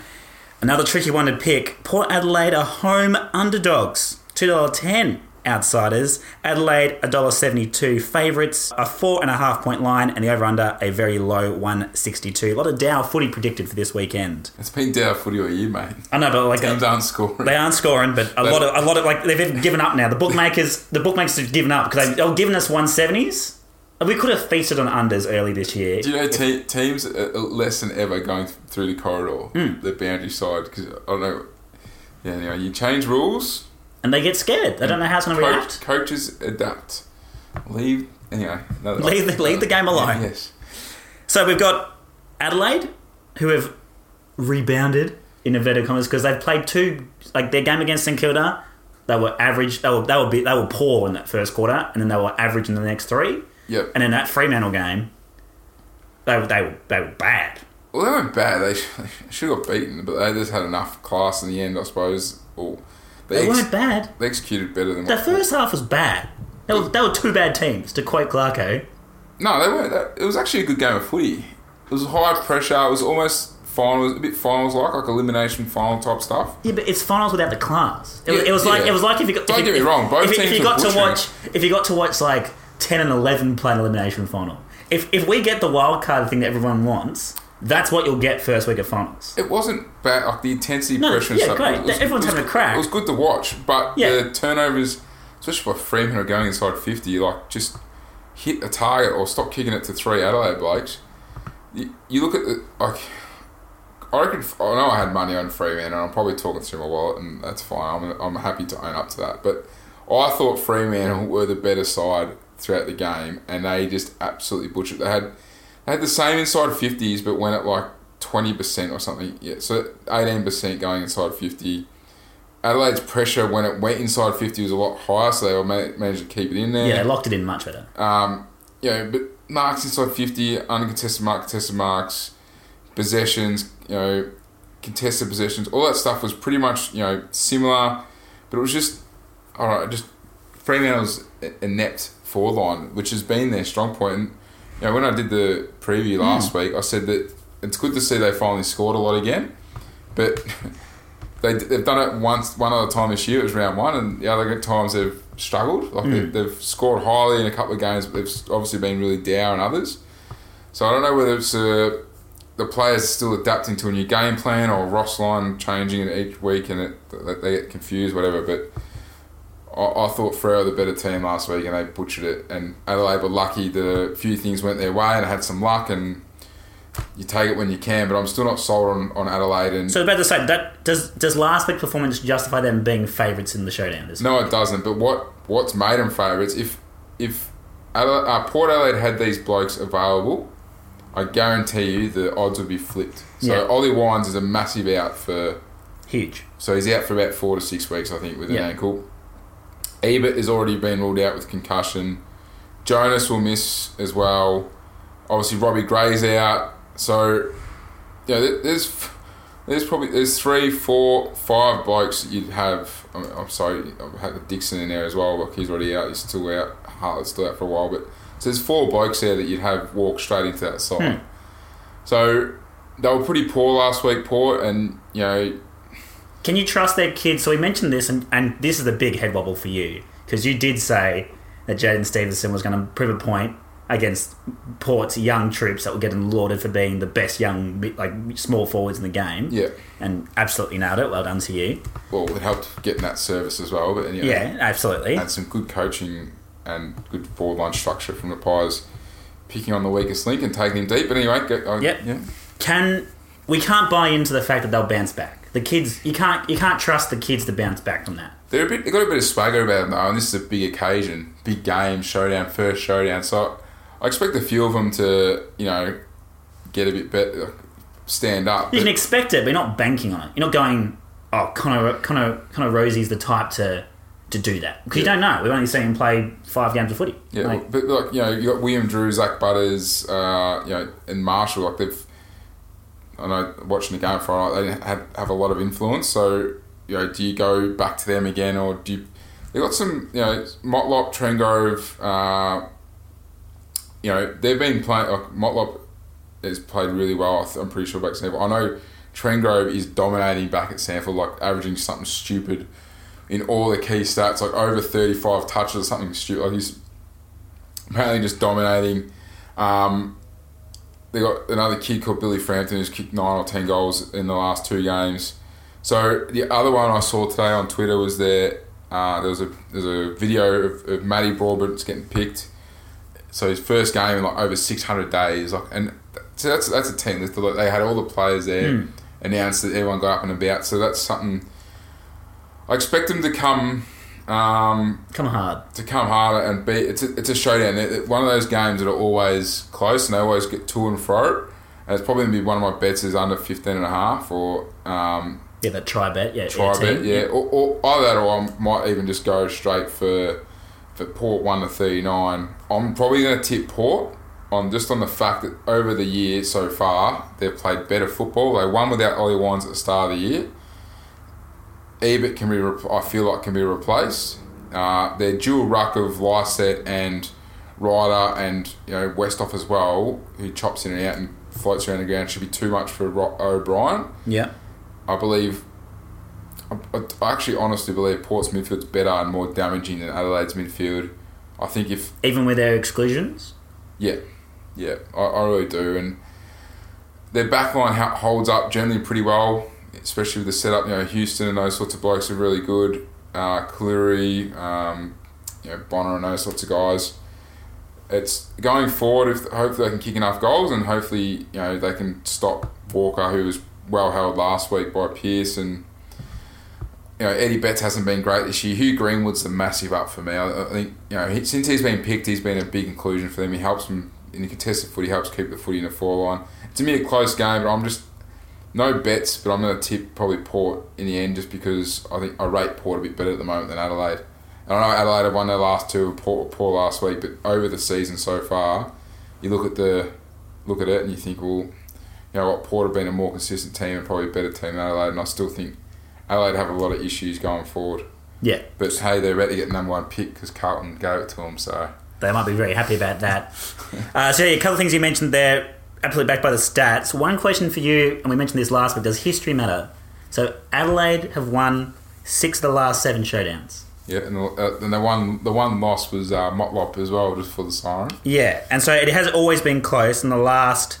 Speaker 1: Another tricky one to pick. Port Adelaide are home underdogs. $2.10 outsiders. Adelaide, $1.72 favourites. A four and a half point line, and the over-under a very low 162. A lot of Dow footy predicted for this weekend.
Speaker 2: it's been down footy all year, mate.
Speaker 1: I know, but like...
Speaker 2: Teams aren't scoring.
Speaker 1: They aren't scoring, but a lot of a lot of like they've given up now. The bookmakers, the bookmakers have given up because they, they were giving us one seventies. We could have feasted on unders early this year.
Speaker 2: Do you know te- teams are less than ever going through the corridor,
Speaker 1: Hmm.
Speaker 2: the boundary side? Because I don't know. Yeah, anyway, you change rules.
Speaker 1: And they get scared. They don't know how it's going to react.
Speaker 2: coaches adapt. Leave anyway. No,
Speaker 1: Leave the- leave the game alone.
Speaker 2: Yes.
Speaker 1: So we've got Adelaide, who have rebounded in inverted commas because they've played two like their game against St Kilda. They were average. They were they were bit, they were poor in that first quarter, and then they were average in the next three.
Speaker 2: Yep.
Speaker 1: And in that Fremantle game, they were they were they were bad.
Speaker 2: Well, they weren't bad. They, they should have got beaten, but they just had enough class in the end, I suppose. Or they,
Speaker 1: They
Speaker 2: ex-
Speaker 1: weren't bad.
Speaker 2: they executed better than
Speaker 1: that.
Speaker 2: The
Speaker 1: first half was bad. They were, they were two bad teams, to quote Clarko.
Speaker 2: No, they weren't. That, it was actually a good game of footy. It was high pressure. It was almost finals, a bit finals like, like elimination final type stuff.
Speaker 1: Yeah, but it's finals without the class. It,
Speaker 2: Yeah,
Speaker 1: it was like
Speaker 2: yeah.
Speaker 1: it was like if you got.
Speaker 2: Don't
Speaker 1: if
Speaker 2: get me
Speaker 1: if-
Speaker 2: wrong, both
Speaker 1: if, you- if you got to watch, if you got to watch like ten and eleven play an elimination final, if if we get the wild card thing that everyone wants, that's what you'll get first week of finals.
Speaker 2: It wasn't bad. Like the intensity,
Speaker 1: No,
Speaker 2: pressure, and
Speaker 1: yeah,
Speaker 2: stuff.
Speaker 1: great.
Speaker 2: it was-
Speaker 1: Everyone's
Speaker 2: was
Speaker 1: having a crack.
Speaker 2: It was good to watch, but
Speaker 1: Yeah.
Speaker 2: the turnovers, especially by Freeman, are going inside fifty. Like just hit a target or stop kicking it to three Adelaide blokes. You, you look at the like. I reckon. I know I had money on Freeman, and I'm probably talking through my wallet, and that's fine. I'm, I'm happy to own up to that. But I thought Freeman were the better side throughout the game, and they just absolutely butchered. They had they had the same inside fifties, but went at like twenty percent or something. Yeah, so eighteen percent going inside fifty. Adelaide's pressure when it went inside fifty was a lot higher, so they were ma- managed to keep it in there.
Speaker 1: Yeah, they locked it in much better.
Speaker 2: Um, you know, but marks inside 50, uncontested mark, contested marks, possessions, you know, contested possessions, all that stuff was pretty much, you know, similar, but it was just, all right, just Fremantle's a- inept forward line, which has been their strong point. And, you know, when I did the preview last week, I said that it's good to see they finally scored a lot again, but they, they've done it once, one other time this year, it was round one, and the other times they've struggled. Like they've, they've scored highly in a couple of games, but they've obviously been really dour in others. So I don't know whether it's uh, the players still adapting to a new game plan or Ross Lyon changing it each week and it, that they get confused, whatever. But I, I thought Freo the better team last week and they butchered it. And Adelaide were lucky the few things went their way and had some luck and you take it when you can. But I'm still not sold on, on Adelaide. And
Speaker 1: So about to say that does does last week's performance justify them being favourites in the showdown? This
Speaker 2: No, it doesn't. But what what's made them favourites? If if Adela- uh, Port Adelaide had these blokes available, I guarantee you the odds would be flipped. So
Speaker 1: Yeah.
Speaker 2: Ollie Wines is a massive out for.
Speaker 1: huge.
Speaker 2: So he's out for about four to six weeks, I think, with an
Speaker 1: Yeah.
Speaker 2: ankle. Ebert has already been ruled out with concussion. Jonas will miss as well. Obviously, Robbie Gray's out. So, yeah, there's there's probably there's three, four, five blokes that you'd have. I'm, I'm sorry, I've had Dixon in there as well. Look, he's already out. He's still out. Hartlett's still out for a while, but so there's four blokes there that you'd have walk straight into that side. Hmm. So they were pretty poor last week, Port, and you know
Speaker 1: Can you trust their kids? So we mentioned this, and, and this is a big head wobble for you because you did say that Jaidyn Stephenson was going to prove a point against Port's young troops that were getting lauded for being the best young like small forwards in the game.
Speaker 2: Yeah.
Speaker 1: and absolutely nailed it. Well done to you.
Speaker 2: well, it helped getting that service as well. But
Speaker 1: Yeah, absolutely.
Speaker 2: And some good coaching and good forward line structure from the Pies, picking on the weakest link and taking him deep. But anyway, go, uh,
Speaker 1: Yep.
Speaker 2: yeah,
Speaker 1: Can we can't buy into the fact that they'll bounce back? The kids you can't you can't trust the kids to bounce back from that.
Speaker 2: They're a bit. They got a bit of swagger about them though, and this is a big occasion, big game, showdown, first showdown. So I expect a few of them to, you know, get a bit better, stand up.
Speaker 1: You
Speaker 2: But-
Speaker 1: can expect it, but you're not banking on it. You're not going, oh, Connor, Connor, Connor Rozee's the type to to do that because you don't know. We've only seen him play five games of footy.
Speaker 2: Yeah,
Speaker 1: Like,
Speaker 2: but like you know, you got Willem Drew, Zak Butters, uh, you know, and Marshall. Like they've, I know watching the game Friday, they have, have a lot of influence. So you know, do you go back to them again, or do you? They got some, you know, Motlop, Trengrove. Uh, you know, they've been playing. Like Motlop has played really well. I'm pretty sure back SANFL. I know Trengrove is dominating back at SANFL, like averaging something stupid in all the key stats, like over 35 touches or something stupid. Like he's apparently just dominating. Um, they got another kid called Billy Frampton who's kicked nine or ten goals in the last two games. So the other one I saw today on Twitter was there. Uh, there was a there's a video of, of Matty Broadbent's getting picked. So his first game in like over 600 days, like, and so that's that's a team. They had all the players there, announced that everyone got up and about. So that's something. I expect them to come um,
Speaker 1: come hard.
Speaker 2: to come harder and beat. It's a, it's a showdown. It- it- one of those games that are always close and they always get to and fro. And it's probably going to be one of my bets is under 15 and a half or um,
Speaker 1: Yeah, that try bet. Yeah,
Speaker 2: try
Speaker 1: yeah,
Speaker 2: bet.
Speaker 1: team.
Speaker 2: Yeah, or, or either that or I might even just go straight for for Port 1 to 39. I'm probably going to tip Port on just on the fact that over the year so far they've played better football. They won without Ollie Wines at the start of the year. Ebert can be, I feel like, can be replaced. Uh, their dual ruck of Lysett and Ryder and you know Westhoff as well, who chops in and out and floats around the ground, should be too much for Ro- O'Brien.
Speaker 1: yeah.
Speaker 2: I believe, I, I actually honestly believe Port's midfield's better and more damaging than Adelaide's midfield. I think if
Speaker 1: Even with their exclusions.
Speaker 2: yeah, yeah, I, I really do. And their backline ho- holds up generally pretty well, especially with the setup. You know, Houston and those sorts of blokes are really good. Uh, Clurey, um, you know, Bonner and those sorts of guys. It's going forward. If hopefully they can kick enough goals, and hopefully you know they can stop Walker, who was well held last week by Pearce, and you know Eddie Betts hasn't been great this year. Hugh Greenwood's a massive up for me. I, I think you know he, since he's been picked, he's been a big inclusion for them. He helps them in the contested footy, helps keep the footy in the four line. To me, a close game, but I'm just no bets, but I'm going to tip probably Port in the end, just because I think I rate Port a bit better at the moment than Adelaide. And I know Adelaide have won their last two, Port, Port last week, but over the season so far, you look at the look at it and you think, well, you know what, Port have been a more consistent team and probably a better team than Adelaide, and I still think Adelaide have a lot of issues going forward.
Speaker 1: Yeah,
Speaker 2: But hey, they're about to get the number one pick because Carlton gave it to them. So
Speaker 1: they might be very happy about that. uh, so yeah, a couple of things you mentioned there, absolutely backed by the stats. One question for you, and we mentioned this last week: Does history matter? So Adelaide have won six of the last seven showdowns.
Speaker 2: yeah, and the, uh, and the one the one loss was uh, Motlop as well, just for the siren.
Speaker 1: Yeah, and so it has always been close, and the last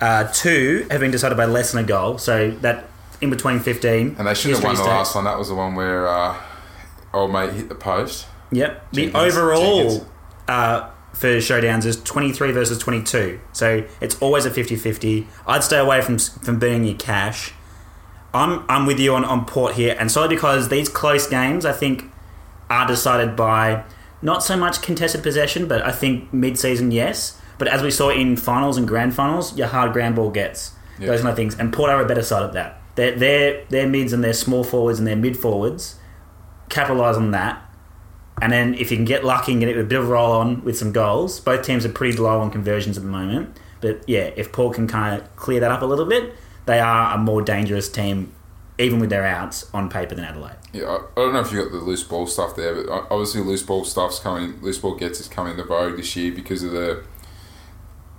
Speaker 1: uh, two have been decided by less than a goal. So that in between fifteen,
Speaker 2: And they should have won the
Speaker 1: states.
Speaker 2: last one. That was the one where uh, old mate hit the post.
Speaker 1: Yep. The overall
Speaker 2: Jenkins.
Speaker 1: uh, for showdowns is 23 versus 22. So it's always a 50-50. I'd stay away from from burning your cash. I'm I'm with you on, on Port here, and solely because these close games, I think, are decided by not so much contested possession, but I think mid-season, yes. But as we saw in finals and grand finals, your hard ground ball gets
Speaker 2: Yeah.
Speaker 1: those kind of things, and Port are a better side at that. Their their their mids and their small forwards and their mid forwards capitalise on that. And then if you can get lucky and get a bit of a roll on with some goals, both teams are pretty low on conversions at the moment. But yeah, if Paul can kind of clear that up a little bit, they are a more dangerous team, even with their outs on paper than Adelaide.
Speaker 2: Yeah, I, don't know if you got the loose ball stuff there, but uh, obviously loose ball stuff's coming. Loose ball gets is coming into vogue this year because of the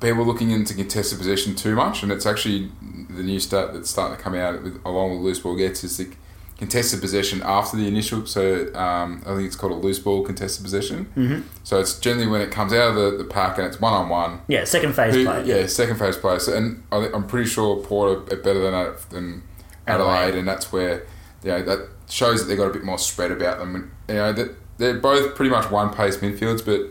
Speaker 2: people looking into contested possession too much, and it's actually the new stat that's starting to come out with, along with loose ball gets is the contested possession after the initial. So um, I think it's called a loose ball contested possession. Mm-hmm. So it's generally when it comes out of the, the pack and it's one on one.
Speaker 1: Yeah, second phase
Speaker 2: Who-
Speaker 1: play.
Speaker 2: Yeah, second phase play. So, and I I'm pretty sure Port are better than uh, than Adelaide,
Speaker 1: Adelaide.
Speaker 2: and that's where you know that shows that they've got a bit more spread about them. You know that they're both pretty much one pace midfields, but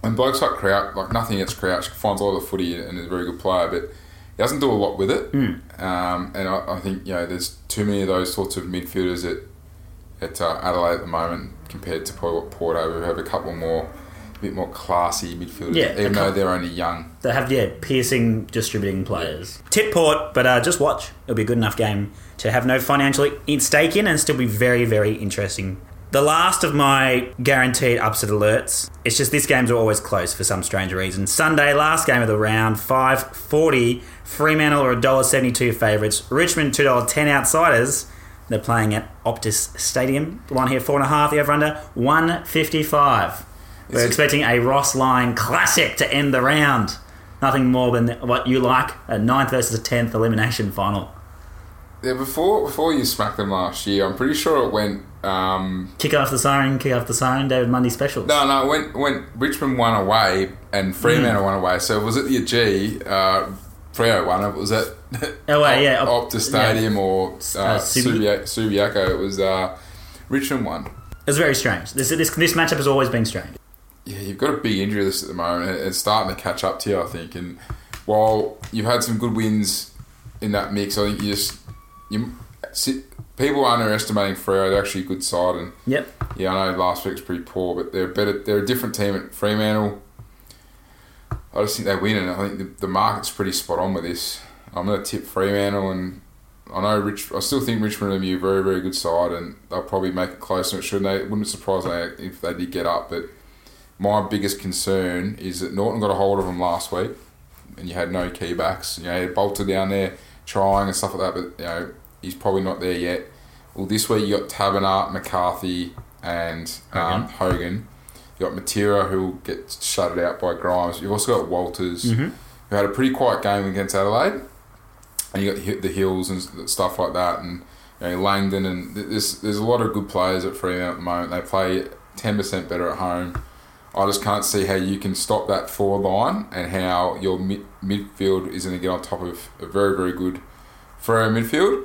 Speaker 2: when blokes like Crouch, like nothing against Crouch, finds a lot of footy and is a very good player, but he doesn't do a lot with it.
Speaker 1: Hmm.
Speaker 2: Um, and I, I think you know there's too many of those sorts of midfielders at at uh, Adelaide at the moment compared to probably what Porto, who have a couple more, a bit more classy midfielders,
Speaker 1: Yeah,
Speaker 2: even though they're only young.
Speaker 1: They have yeah piercing distributing players. Tip Port, but uh, just watch. It'll be a good enough game to have no financial in- stake in and still be very very interesting. The last of my guaranteed upset alerts. It's just these games are always close for some strange reason. Sunday, last game of the round, five forty. Fremantle are $1.72 favourites. Richmond $2.10 outsiders. They're playing at Optus Stadium. The one here four and a half. The over under one fifty five. We're expecting a Ross Lyon classic to end the round. Nothing more than what you like a ninth versus a tenth elimination final.
Speaker 2: Yeah, before before you smacked them last year, I'm pretty sure it went. Um,
Speaker 1: Kick off the siren, kick off the siren. David Mundy special.
Speaker 2: no, no, it went went. Richmond won away and Fremantle won away. So it was at the G. Uh, Freo won. It was at
Speaker 1: Away, yeah,
Speaker 2: Op-
Speaker 1: Op-
Speaker 2: Optus Stadium or uh,
Speaker 1: Uh, Subi-
Speaker 2: Subiaco. Subiaco. It was uh, Richmond one.
Speaker 1: It's very strange. This this this matchup has always been strange.
Speaker 2: Yeah, you've got a big injury list at the moment. It's starting to catch up to you, I think. And while you've had some good wins in that mix, I think you just you people are underestimating Freo. They're actually a good side, and
Speaker 1: Yep.
Speaker 2: yeah, I know last week was pretty poor, but they're better. They're a different team at Fremantle. I just think they win, and I think the, the market's pretty spot on with this. I'm going to tip Fremantle, and I know Rich. I still think Richmond be a very, very good side, and they'll probably make it close. And it shouldn't. They wouldn't surprise me if they did get up. But my biggest concern is that Naughton got a hold of them last week, and you had no key backs. You know, Balta down there trying and stuff like that, but you know he's probably not there yet. Well, this week you got Taberner, McCarthy, and um, Hogan. You got Matera who will get shutted out by Grimes. You've also got Walters, mm-hmm. who had a pretty quiet game against Adelaide, and you got the- the Hills and stuff like that, and you know, Langdon and there's there's a lot of good players at Fremantle at the moment. They play ten percent better at home. I just can't see how you can stop that four line and how your mid- midfield is going to get on top of a very very good Freo midfield.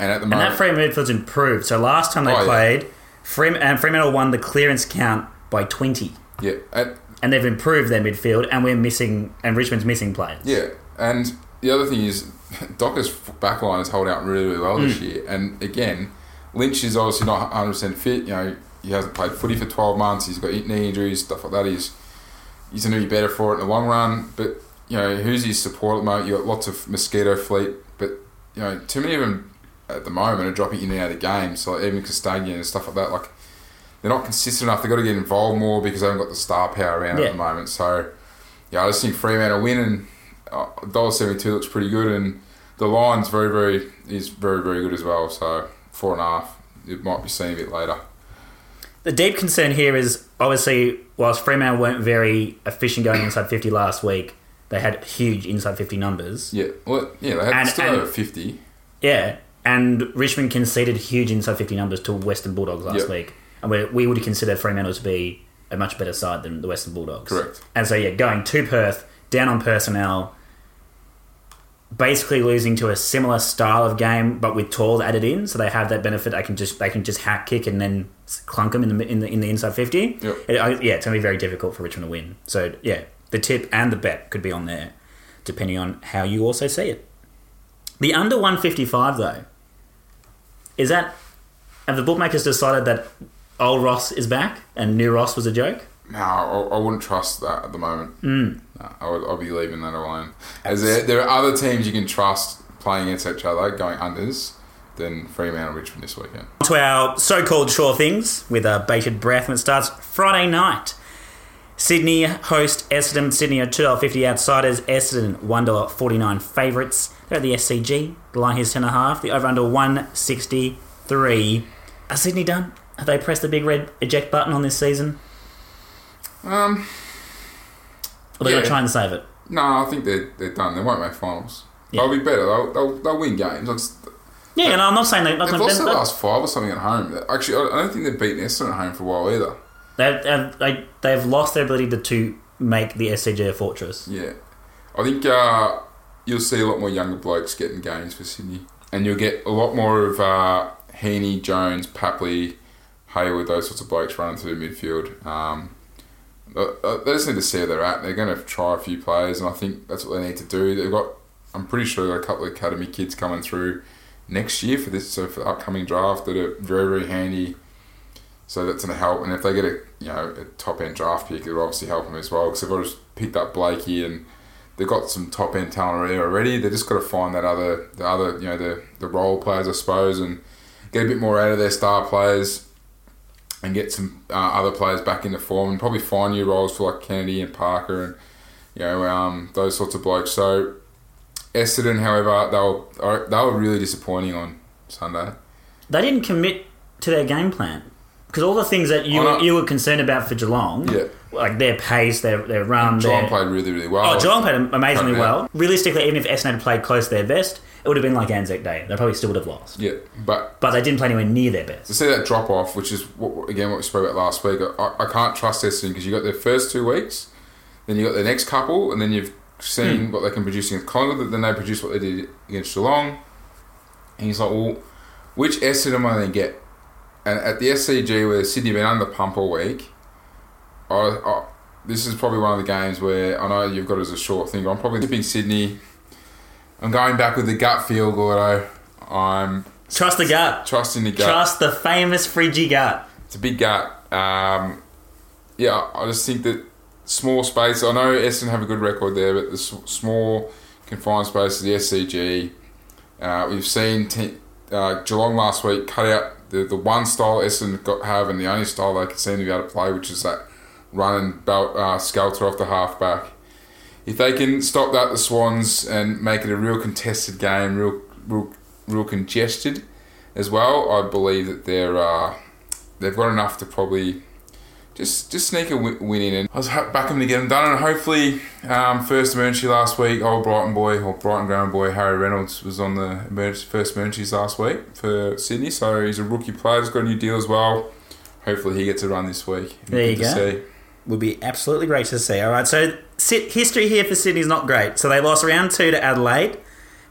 Speaker 2: And at the moment, And
Speaker 1: that Fremantle midfield's improved. So last time they
Speaker 2: Oh, yeah.
Speaker 1: played, Frem- and Fremantle won the clearance count by twenty,
Speaker 2: yeah, at,
Speaker 1: and they've improved their midfield. And we're missing, and Richmond's missing players.
Speaker 2: Yeah, and the other thing is, Docker's backline has held out really, really well
Speaker 1: Mm.
Speaker 2: this year. And again, Lynch is obviously not 100% fit. You know, he hasn't played footy for 12 months. He's got knee injuries, stuff like that. He's he's going to be better for it in the long run. But you know, who's his support at the moment? You've got lots of mosquito fleet, but you know, too many of them at the moment are dropping in and out of games. So like even Castagna and stuff like that, like. They're not consistent enough. They've got to get involved more because they haven't got the star power around
Speaker 1: Yeah.
Speaker 2: at the moment. So, yeah, I just think Fremantle win and uh, dollar seventy two looks pretty good, and the line's very very is very very good as well. So four and a half, it might be seen a bit later.
Speaker 1: The deep concern here is obviously, whilst Fremantle weren't very efficient going inside 50 last week, they had huge inside 50 numbers.
Speaker 2: Yeah, well, yeah, they had
Speaker 1: And-
Speaker 2: still
Speaker 1: and-
Speaker 2: over fifty.
Speaker 1: Yeah. And Richmond conceded huge inside 50 numbers to Western Bulldogs last
Speaker 2: Yep.
Speaker 1: week. And we, we would consider Fremantle to be a much better side than the Western Bulldogs.
Speaker 2: Correct.
Speaker 1: And so, yeah, going to Perth, down on personnel, basically losing to a similar style of game, but with tall added in, so they have that benefit. They can just they can just hack kick and then clunk them in the in the, in the inside fifty.
Speaker 2: Yep.
Speaker 1: It- I- yeah, it's gonna be very difficult for Richmond to win. So yeah, the tip and the bet could be on there, depending on how you also see it. The under one fifty five though, is that have the bookmakers decided that old Ross is back and new Ross was a joke?
Speaker 2: No, I, I wouldn't trust that at the moment.
Speaker 1: Mm.
Speaker 2: No, I would, I'll be leaving that alone. As there, there are other teams you can trust playing against each other, going unders, than Fremantle Richmond this weekend.
Speaker 1: to our so-called sure things with a bated breath when it starts Friday night. Sydney host Essendon. Sydney are two dollar fifty outsiders. Essendon one dollar forty nine favourites. They're at the SCG. The line here's ten and a half. The over under one sixty three. Are Sydney done? Have they pressed the big red eject button on this season?
Speaker 2: Um,
Speaker 1: Or they're
Speaker 2: Yeah.
Speaker 1: gonna try and save it?
Speaker 2: no, I think they're, they're done. They won't make finals.
Speaker 1: Yeah.
Speaker 2: They'll be better. They'll, they'll, they'll win games. Like,
Speaker 1: Yeah, and I'm not saying they're not
Speaker 2: They've
Speaker 1: going
Speaker 2: lost
Speaker 1: to.
Speaker 2: their last five or something at home. Actually, I I don't think they've beaten Essendon at home for a while either.
Speaker 1: They've, they, they've lost their ability to, to make the SCG a fortress.
Speaker 2: Yeah, I think uh, you'll see a lot more younger blokes getting games for Sydney, and you'll get a lot more of uh, Heaney, Jones, Papley, Hayward, those sorts of blokes running through midfield. Um, uh, uh, they just need to see where they're at. They're going to try a few players, and I think that's what they need to do. They've got I'm pretty sure a couple of academy kids coming through next year for this, so for the upcoming draft that are very very handy. So that's going to help, and if they get a you know a top end draft pick, it'll obviously help them as well because they've just picked up Blakey and they've got some top end talent already. They just got to find that other the other you know the the role players I suppose and get a bit more out of their star players and get some uh, other players back into form and probably find new roles for like Kennedy and Parker and you know um, those sorts of blokes. So Essendon, however, they were they were really disappointing on Sunday.
Speaker 1: They didn't commit to their game plan because all the things that you
Speaker 2: I
Speaker 1: you were concerned about for Geelong,
Speaker 2: Yeah.
Speaker 1: like their pace, their their run,
Speaker 2: Geelong
Speaker 1: their,
Speaker 2: played really really well.
Speaker 1: Oh, Geelong played amazingly well. Realistically, even if Essendon had played close to their best, it would have been like Anzac Day. They probably still would have lost.
Speaker 2: Yeah, but
Speaker 1: But they didn't play anywhere near their best.
Speaker 2: to see that drop off, which is what, again what we spoke about last week, I, I can't trust Essendon because you got their first two weeks, then you got their next couple, and then you've seen hmm. what they can produce against Collingwood. Then they produce what they did against Geelong, and he's like, well, which Essendon am I going to get? And at the SCG where Sydney been under the pump all week, I, I, this is probably one of the games where I know you've got it as a short thing. I'm probably tipping Sydney. I'm going back with the gut feel, Gordo. I'm
Speaker 1: Trust the gut.
Speaker 2: trusting the gut.
Speaker 1: Trust the famous Friggy gut.
Speaker 2: It's a big gut. Um, yeah, I just think that small space. I know Essendon have a good record there, but the small confined space of the SCG. Uh, we've seen te- uh, Geelong last week cut out the, the one style Essendon got have and the only style they can seem to be able to play, which is that run and belt uh, skelter off the halfback. If they can stop that, the Swans, and make it a real contested game, real, real, real congested as well, I believe that they're uh, they've got enough to probably just just sneak a win, in. And I was backing to get them done, and hopefully, um, first emergency last week, old Brighton boy or Brighton ground boy Harry Reynolds was on the emergency, first emergencies last week for Sydney, so he's a rookie player. He's got a new deal as well. Hopefully, he gets a run this week.
Speaker 1: There you
Speaker 2: Good
Speaker 1: go.
Speaker 2: see.
Speaker 1: Would be absolutely great to see. All right, so history here for Sydney's not great. So they lost round two to Adelaide,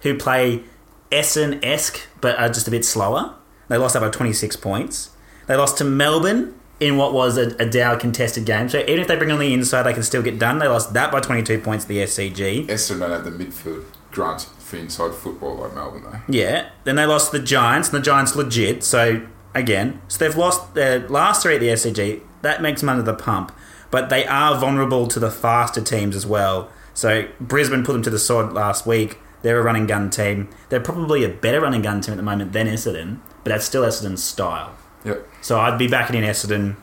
Speaker 1: who play Essen esque but are just a bit slower. They lost that by 26 points. They lost to Melbourne in what was a, a Dow contested game. So even if they bring on the inside, they can still get done. They lost that by 22 points to the SCG.
Speaker 2: Essendon don't have the midfield grunt for inside football like Melbourne though.
Speaker 1: Yeah. Then they lost to the Giants, and the Giants legit. So again, so they've lost their last three at the SCG. That makes them under the pump. But they are vulnerable to the faster teams as well. So Brisbane put them to the sword last week. They're a running gun team. They're probably a better running gun team at the moment than Essendon, but that's still Essendon's style.
Speaker 2: Yep.
Speaker 1: So I'd be backing in Essendon.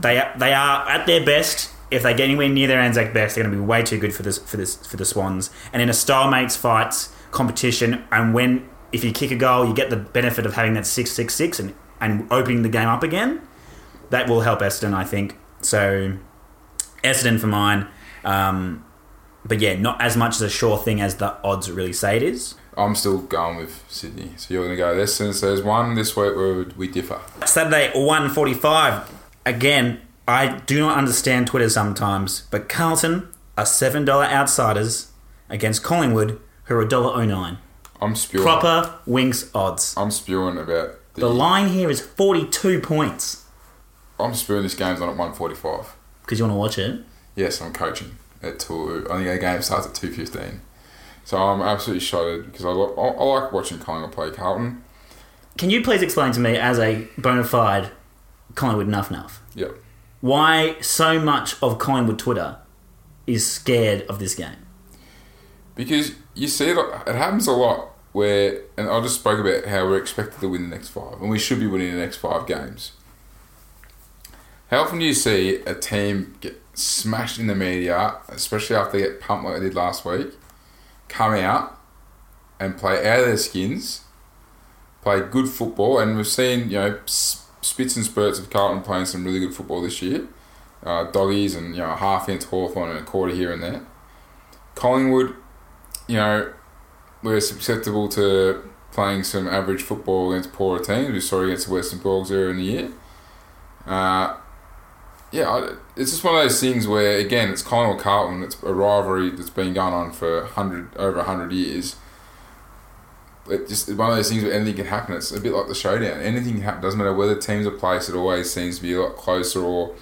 Speaker 1: They they are at their best. If they get anywhere near their Anzac best, they're going to be way too good for this for this for the Swans. And in a style mates fights competition, and when if you kick a goal, you get the benefit of having that six six six and and opening the game up again. That will help Essendon, I think. So Essendon for mine. Um, but yeah, not as much as a sure thing as the odds really say it is.
Speaker 2: I'm still going with Sydney. So you're going to go this, and so there's one this week where we differ.
Speaker 1: Saturday, 1.45. Again, I do not understand Twitter sometimes, but Carlton are $7 outsiders against Collingwood, who are $1.09.
Speaker 2: I'm spewing.
Speaker 1: Proper Winx odds.
Speaker 2: I'm spewing about the.
Speaker 1: The line here is 42 points
Speaker 2: I'm spewing this game's on at 145.
Speaker 1: Because you want to watch it.
Speaker 2: Yes, I'm coaching at two. I think the game starts at 2:15. So I'm absolutely shotted because I, lo- I, I like watching Collingwood play Carlton.
Speaker 1: Can you please explain to me, as a bona fide Collingwood nuff nuff,
Speaker 2: Yep.
Speaker 1: why so much of Collingwood Twitter is scared of this game?
Speaker 2: Because you see it, it happens a lot where, and I just spoke about how we're expected to win the next five, and we should be winning the next five games. How often do you see a team get smashed in the media, especially after they get pumped like they did last week, come out and play out of their skins, play good football, and we've seen you know spits and spurts of Carlton playing some really good football this year, uh, doggies and you know half inch Hawthorn and a quarter here and there. Collingwood, you know, we're susceptible to playing some average football against poorer teams. We saw against the Western Bulldogs earlier in the year. Uh, yeah, I- it's just one of those things where, again, it's Collingwood Carlton. It's a rivalry that's been going on for hundred over hundred years. It just it's one of those things where anything can happen. It's a bit like the showdown. Anything can happen. Doesn't matter whether teams are placed. It always seems to be a lot closer or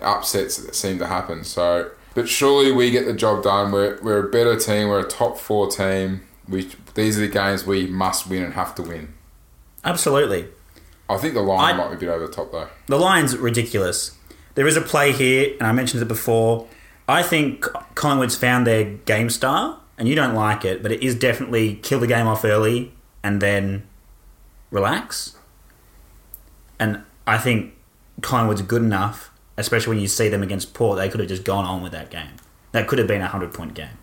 Speaker 2: upsets that seem to happen. So, but surely we get the job done. We're, we're a better team. We're a top four team. we these are the games we must win and have to win.
Speaker 1: Absolutely.
Speaker 2: I think the line
Speaker 1: I-
Speaker 2: might be a bit over the top though.
Speaker 1: The line's ridiculous. There is a play here, and I mentioned it before. I think Collingwood's found their game style, and you don't like it, but it is definitely kill the game off early and then relax. And I think Collingwood's good enough, especially when you see them against Port, they could have just gone on with that game. That could have been a 100 point game.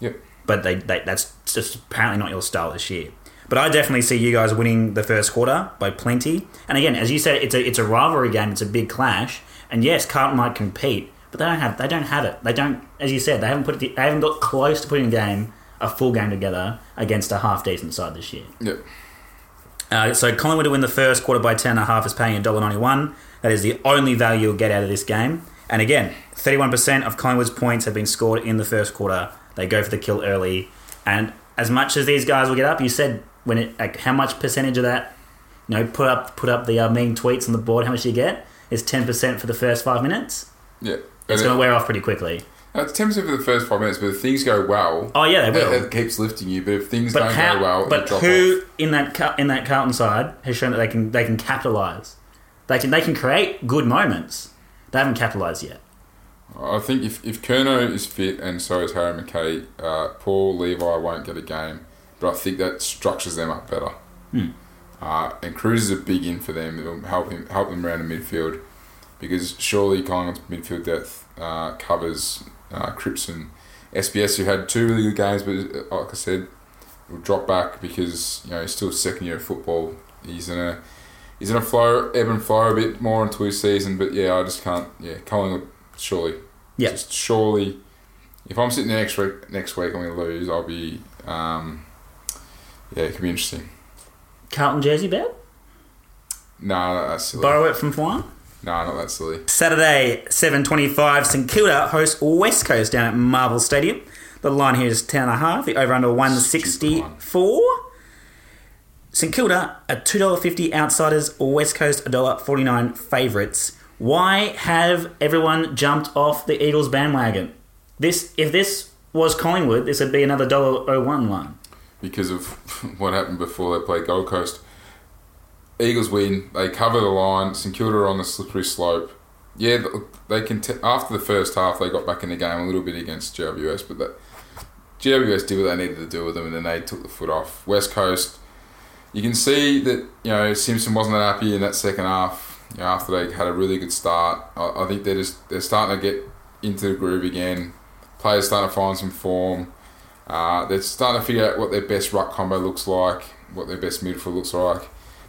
Speaker 2: Yep.
Speaker 1: But they, they that's just apparently not your style this year. But I definitely see you guys winning the first quarter by plenty. And again, as you said, it's a it's a rivalry game. It's a big clash. And yes, Carlton might compete, but they don't have they don't have it. They don't, as you said, they haven't put it, they haven't got close to putting a game a full game together against a half decent side this year.
Speaker 2: Yep.
Speaker 1: Uh, so Collingwood to win the first quarter by ten and a half is paying $1.91. That is the only value you'll get out of this game. And again, 31% of Collingwood's points have been scored in the first quarter. They go for the kill early. And as much as these guys will get up, you said when it like how much percentage of that, you know, put up put up the uh, mean tweets on the board, how much you get is 10% for the first five minutes.
Speaker 2: Yep.
Speaker 1: It's going to wear off pretty quickly.
Speaker 2: That's ten percent for the first five minutes, but if things go well,
Speaker 1: Oh yeah, they
Speaker 2: it,
Speaker 1: will.
Speaker 2: it keeps lifting you. But if things
Speaker 1: But
Speaker 2: don't
Speaker 1: how?
Speaker 2: go well,
Speaker 1: but
Speaker 2: drop
Speaker 1: who
Speaker 2: off.
Speaker 1: in that in that Carlton side has shown that they can they can capitalize? They can they can create good moments. They haven't capitalized yet.
Speaker 2: I think if, if Kerno is fit and so is Harry McKay, uh, Paul Levi won't get a game, but I think that structures them up better.
Speaker 1: Hmm.
Speaker 2: Uh, and Cruz is a big in for them. It'll help him help them around the midfield because surely Collingwood's midfield depth uh, covers uh, Cripps and SBS, who had two really good games, but uh, like I said, will drop back because you know he's still second year of football. He's in a he's in a flow, ebb and flow a bit more into his season. But yeah, I just can't. Yeah, Collingwood surely.
Speaker 1: Yeah.
Speaker 2: Just surely, if I'm sitting there next week, next week going to lose. I'll be. Um, yeah, it could be interesting.
Speaker 1: Carlton jersey bet.
Speaker 2: No, that's silly.
Speaker 1: Borrow it from Fwan.
Speaker 2: no, not that silly.
Speaker 1: Saturday, seven twenty-five. St Kilda hosts West Coast down at Marvel Stadium. The line here is ten and a half. The over under one sixty-four. St Kilda are two dollar fifty outsiders. West Coast a dollar forty-nine favourites. Why have everyone jumped off the Eagles bandwagon? This, if this was Collingwood, this would be another dollar oh one line.
Speaker 2: Because of what happened before they played Gold Coast. Eagles win. They cover the line. St Kilda on the slippery slope. Yeah, they can. T- after the first half, they got back in the game a little bit against GWS, but that GWS did what they needed to do with them, and then they took the foot off. West Coast, you can see that you know Simpson wasn't that happy in that second half. You know, after they had a really good start, I, I think they're just they're starting to get into the groove again. Players starting to find some form. Uh, they're starting to figure out what their best ruck combo looks like, what their best midfield looks like.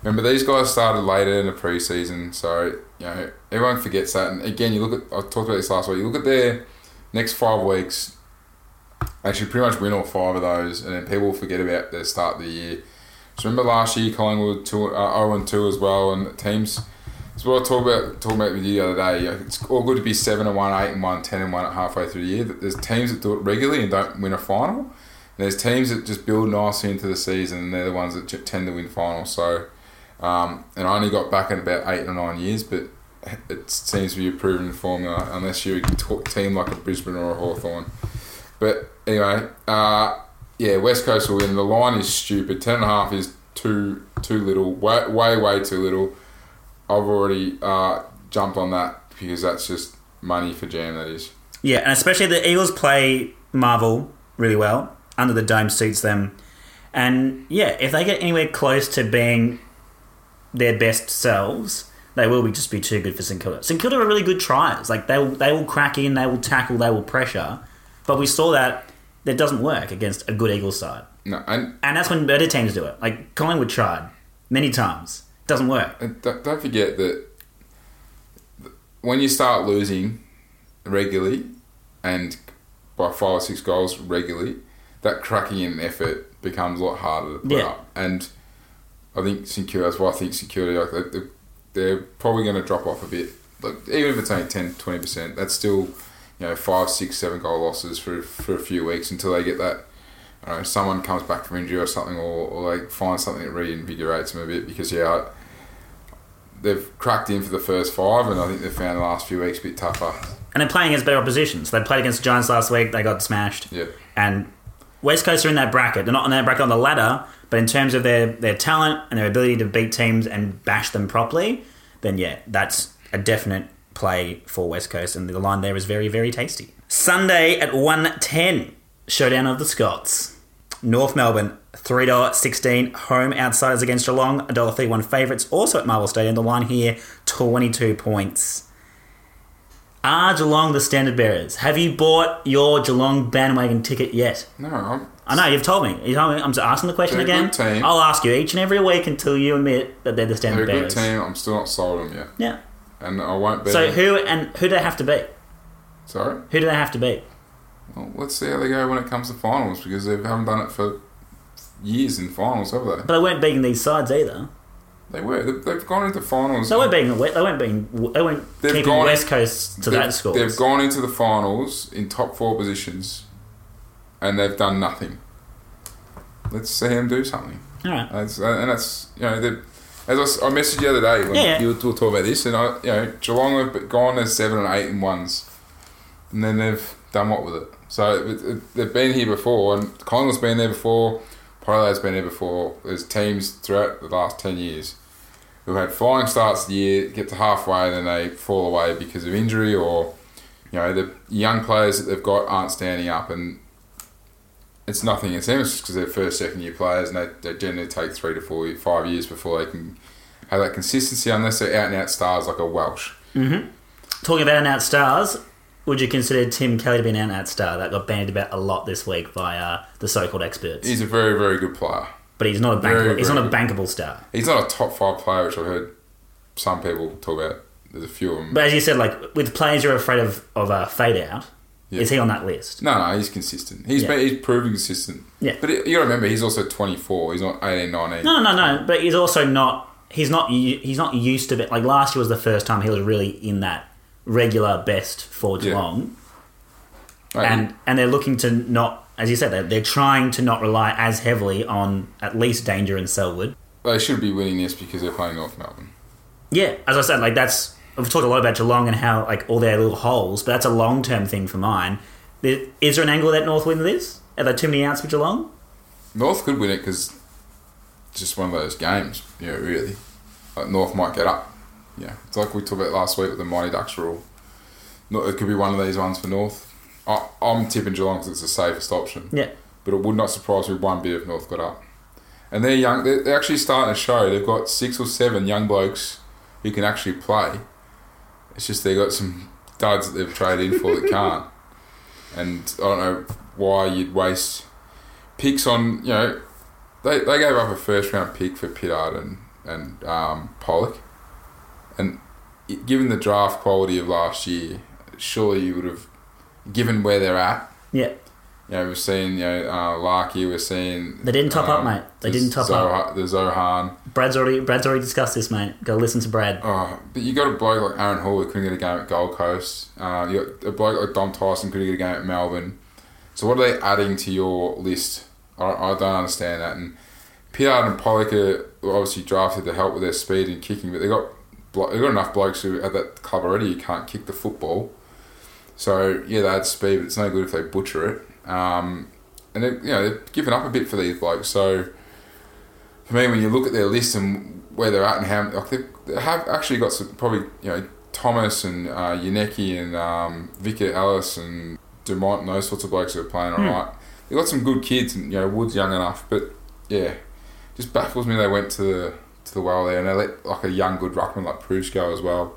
Speaker 2: Remember, these guys started later in the preseason, so you know everyone forgets that. And again, you look at I talked about this last week. You look at their next five weeks. Actually, pretty much win all five of those, and then people forget about their start of the year. So remember last year, Collingwood two, uh, 0 and two as well, and teams. That's what I talked about talking about with you the other day. It's all good to be seven and one, eight and one, 10 and one at halfway through the year. There's teams that do it regularly and don't win a final. And there's teams that just build nicely into the season, and they're the ones that tend to win finals. So, um, and I only got back in about eight or nine years, but it seems to be a proven formula unless you're a team like a Brisbane or a Hawthorn. But anyway, uh, yeah, West Coast will win. The line is stupid. Ten and a half is too too little. Way way way too little. I've already uh, jumped on that because that's just money for jam. That is.
Speaker 1: Yeah, and especially the Eagles play Marvel really well. Under the dome suits them. And yeah, if they get anywhere close to being their best selves, they will be just be too good for St Kilda. St Kilda are really good tries. Like they will, they will crack in, they will tackle, they will pressure. But we saw that that doesn't work against a good Eagles side.
Speaker 2: No, and,
Speaker 1: And that's when better teams do it. Like Collingwood tried many times. Doesn't work.
Speaker 2: and don't don't forget that when you start losing regularly and by five or six goals regularly, that cracking in effort becomes a lot harder to put
Speaker 1: Yeah.
Speaker 2: up. And I think security. That's why I think security. Like they, they- they're probably going to drop off a bit. Like even if it's only 10 20 percent, that's still you know five, six, seven goal losses for for a few weeks until they get that. I don't know, someone comes back from injury or something, or, or they find something that reinvigorates them a bit. Because yeah, I- they've cracked in for the first five, and I think they've found the last few weeks a bit tougher.
Speaker 1: And they're playing against better oppositions. They played against the Giants last week. They got smashed.
Speaker 2: Yeah,
Speaker 1: And West Coast are in that bracket. They're not in that bracket on the ladder, but in terms of their, their talent and their ability to beat teams and bash them properly, then yeah, that's a definite play for West Coast, and the line there is very, very tasty. Sunday at 110, Showdown of the Scots. North Melbourne, $3.16. Home outsiders against Geelong, $1.31 favourites. Also at Marvel Stadium, the line here, 22 points. Are Geelong the standard bearers? Have you bought your Geelong bandwagon ticket yet?
Speaker 2: No, I'm,
Speaker 1: I know you've told me. You told me. I'm just asking the question
Speaker 2: They're a
Speaker 1: again.
Speaker 2: good team.
Speaker 1: I'll ask you each and every week until you admit that they're the
Speaker 2: they're
Speaker 1: standard
Speaker 2: a good
Speaker 1: bearers.
Speaker 2: team. I'm still not sold on yet,
Speaker 1: Yeah.
Speaker 2: and I won't be.
Speaker 1: So who and who do they have to beat?
Speaker 2: Sorry.
Speaker 1: Who do they have to beat?
Speaker 2: Well, let's see how they go when it comes to finals because they haven't done it for years in finals, have they?
Speaker 1: But they weren't beating these sides either.
Speaker 2: They were. They- They've gone into finals.
Speaker 1: They weren't beating. We- They weren't beating. They weren't
Speaker 2: They've
Speaker 1: keeping
Speaker 2: gone-
Speaker 1: West Coast to that score.
Speaker 2: They've gone into the finals in top four positions, and they've done nothing. Let's see them do something.
Speaker 1: All right.
Speaker 2: That's, uh, and that's you know, as I I, messaged the other day when
Speaker 1: Yeah, yeah.
Speaker 2: you were talking about this, and I, you know, Geelong have gone as seven and eight and ones, and then they've done what with it. So they've been here before, and Collingwood's been there before, Polar's been there before. There's teams throughout the last ten years who had flying starts the year, get to halfway, and then they fall away because of injury or you know the young players that they've got aren't standing up, and it's nothing against them. It's just because they're first, second year players, and they, they generally take three to four, five years before they can have that consistency, unless they're out and out stars like a Walsh. Mm-hmm.
Speaker 1: Talking about an out stars, would you consider Tim Kelly to be an out star? That got bandied about a lot this week by uh, the so-called experts.
Speaker 2: He's a very, very good player.
Speaker 1: but he's not a
Speaker 2: very,
Speaker 1: bankable. he's
Speaker 2: very
Speaker 1: not a bankable star.
Speaker 2: He's not a top five player, which I've heard some people talk about. There's a few of them.
Speaker 1: But as you said, like with players you're afraid of of a fade out,
Speaker 2: Yeah.
Speaker 1: is he on that list?
Speaker 2: no, no, he's consistent. He's
Speaker 1: Yeah.
Speaker 2: been, he's proven consistent.
Speaker 1: Yeah.
Speaker 2: But you got to remember, he's also 24. He's not 18, 19.
Speaker 1: No, no, no. But he's also not. He's not. He's not used to it. Like last year was the first time he was really in that regular best for Geelong,
Speaker 2: Mate,
Speaker 1: and and they're looking to not, as you said, they're, they're trying to not rely as heavily on at least Danger and Selwood.
Speaker 2: they should be winning this because they're playing North Melbourne.
Speaker 1: Yeah, as I said, like that's we've talked a lot about Geelong and how like all their little holes, but that's a long term thing for mine. Is there an angle that North win this? Are there too many outs for Geelong?
Speaker 2: North could win it because it's just one of those games, you know, really. Like North might get up. Yeah, it's like we talked about last week with the Mighty Ducks rule. No, it could be one of these ones for North. I, I'm tipping Geelong because it's the safest option.
Speaker 1: Yeah,
Speaker 2: but it would not surprise me one bit if North got up. And they're young. They're, they're actually starting to show. They've got six or seven young blokes who can actually play. It's just they've got some duds that they've traded in for that can't. And I don't know why you'd waste picks on you know they, they gave up a first round pick for Pittard and and um, Polec, and given the draft quality of last year, surely you would have given where they're at
Speaker 1: yeah.
Speaker 2: you know, we've seen, you know, uh, Larkey, we're seeing.
Speaker 1: They didn't top up,
Speaker 2: um,
Speaker 1: mate. They didn't top
Speaker 2: up. The Zohan.
Speaker 1: Brad's already Brad's already discussed this, mate. Go listen to Brad.
Speaker 2: Oh, but you got a bloke like Aaron Hall who couldn't get a game at Gold Coast. Uh, you got a bloke like Dom Tyson couldn't get a game at Melbourne. So what are they adding to your list? I, I don't understand that. And Pittard and Polec are obviously drafted to help with their speed and kicking, but they got blo- they got enough blokes who at that club already who can't kick the football. So yeah, they had speed, but it's no good if they butcher it. Um, and they, you know they've given up a bit for these blokes. So for me, when you look at their list and where they're at and how like they, have actually got some probably you know Thomas and uh, Yanecki and um, Vicar Ellis and Dumont and those sorts of blokes who are playing all right. They've got some good kids and you know Wood's young enough, but yeah, just baffles me they went to the to the well there and they let like a young good ruckman like Preuss go as well.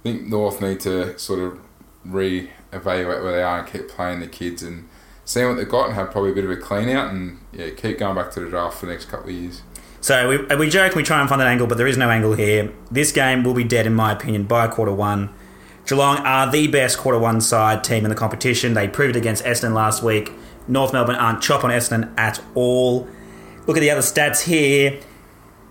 Speaker 2: I think North need to sort of re-evaluate where they are and keep playing the kids and seeing what they've got and have probably a bit of a clean out and yeah keep going back to the draft for the next couple of years.
Speaker 1: So we, we joke, we try and find an angle, but there is no angle here. This game will be dead, in my opinion, by quarter one. Geelong are the best quarter one side team in the competition. They proved it against Essendon last week. North Melbourne aren't chop on Essendon at all. Look at the other stats here.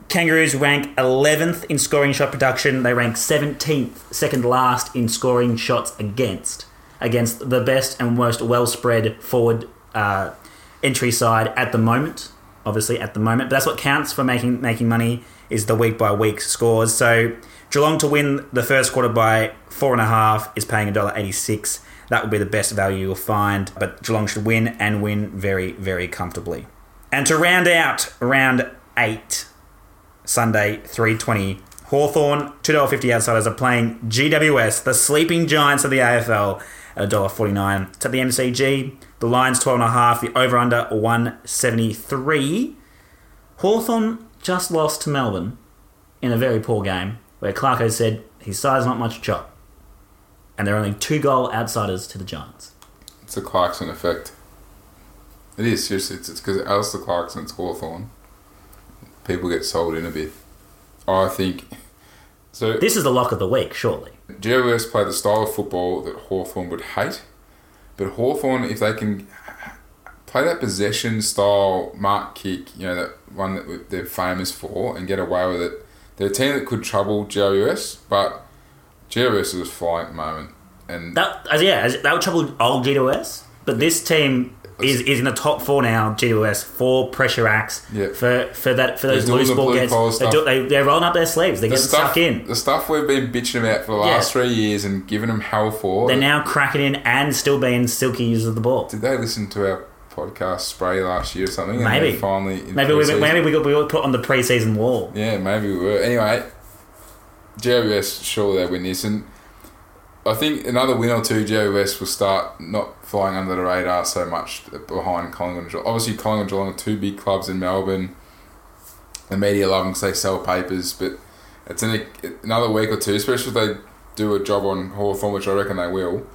Speaker 1: Kangaroos rank 11th in scoring shot production. They rank 17th, second last in scoring shots against, against the best and most well spread forward uh, entry side at the moment. Obviously, at the moment, but that's what counts for making making money is the week by week scores. So Geelong to win the first quarter by four and a half is paying $1.86. That would be the best value you'll find. But Geelong should win and win very, very comfortably. And to round out round eight, Sunday, 320, Hawthorn, $2.50 outsiders are playing GWS, the sleeping giants of the AFL, at $1.49. To the MCG, the Lions 12.5, the over under 173. Hawthorn just lost to Melbourne in a very poor game where Clarko said his side's not much chop. And they're only two goal outsiders to the Giants.
Speaker 2: It's the Clarkson effect. It is, seriously. It's because Alastair Clarkson's Hawthorn. People get sold in a bit. I think. So,
Speaker 1: This is the lock of the week, surely.
Speaker 2: GWS play the style of football that Hawthorn would hate. But Hawthorn, if they can play that possession style mark kick, you know, that one that they're famous for, and get away with it, they're a team that could trouble GWS, but GWS is flying at the moment. And
Speaker 1: That, as yeah, as, that would trouble old GWS. But this team is, is in the top four now. GWS for pressure acts
Speaker 2: Yeah.
Speaker 1: for for that for those loose ball gets. They do, they, they're rolling up their sleeves. They're
Speaker 2: the
Speaker 1: getting
Speaker 2: stuff,
Speaker 1: stuck in.
Speaker 2: the stuff we've been bitching about for the last
Speaker 1: Yeah.
Speaker 2: three years and giving them hell for.
Speaker 1: They're now cracking in and still being silky users of the ball.
Speaker 2: Did they listen to our podcast spray last year or something?
Speaker 1: Maybe.
Speaker 2: finally
Speaker 1: Maybe we maybe we got we got put on the preseason wall.
Speaker 2: Yeah, maybe we were. Anyway, GWS, surely they win this. And I think another win or two, GWS will start not flying under the radar so much behind Collingwood and Geelong. Obviously, Collingwood and Geelong are two big clubs in Melbourne. The media love them because they sell papers, but it's in a, another week or two, especially if they do a job on Hawthorn, which I reckon they will.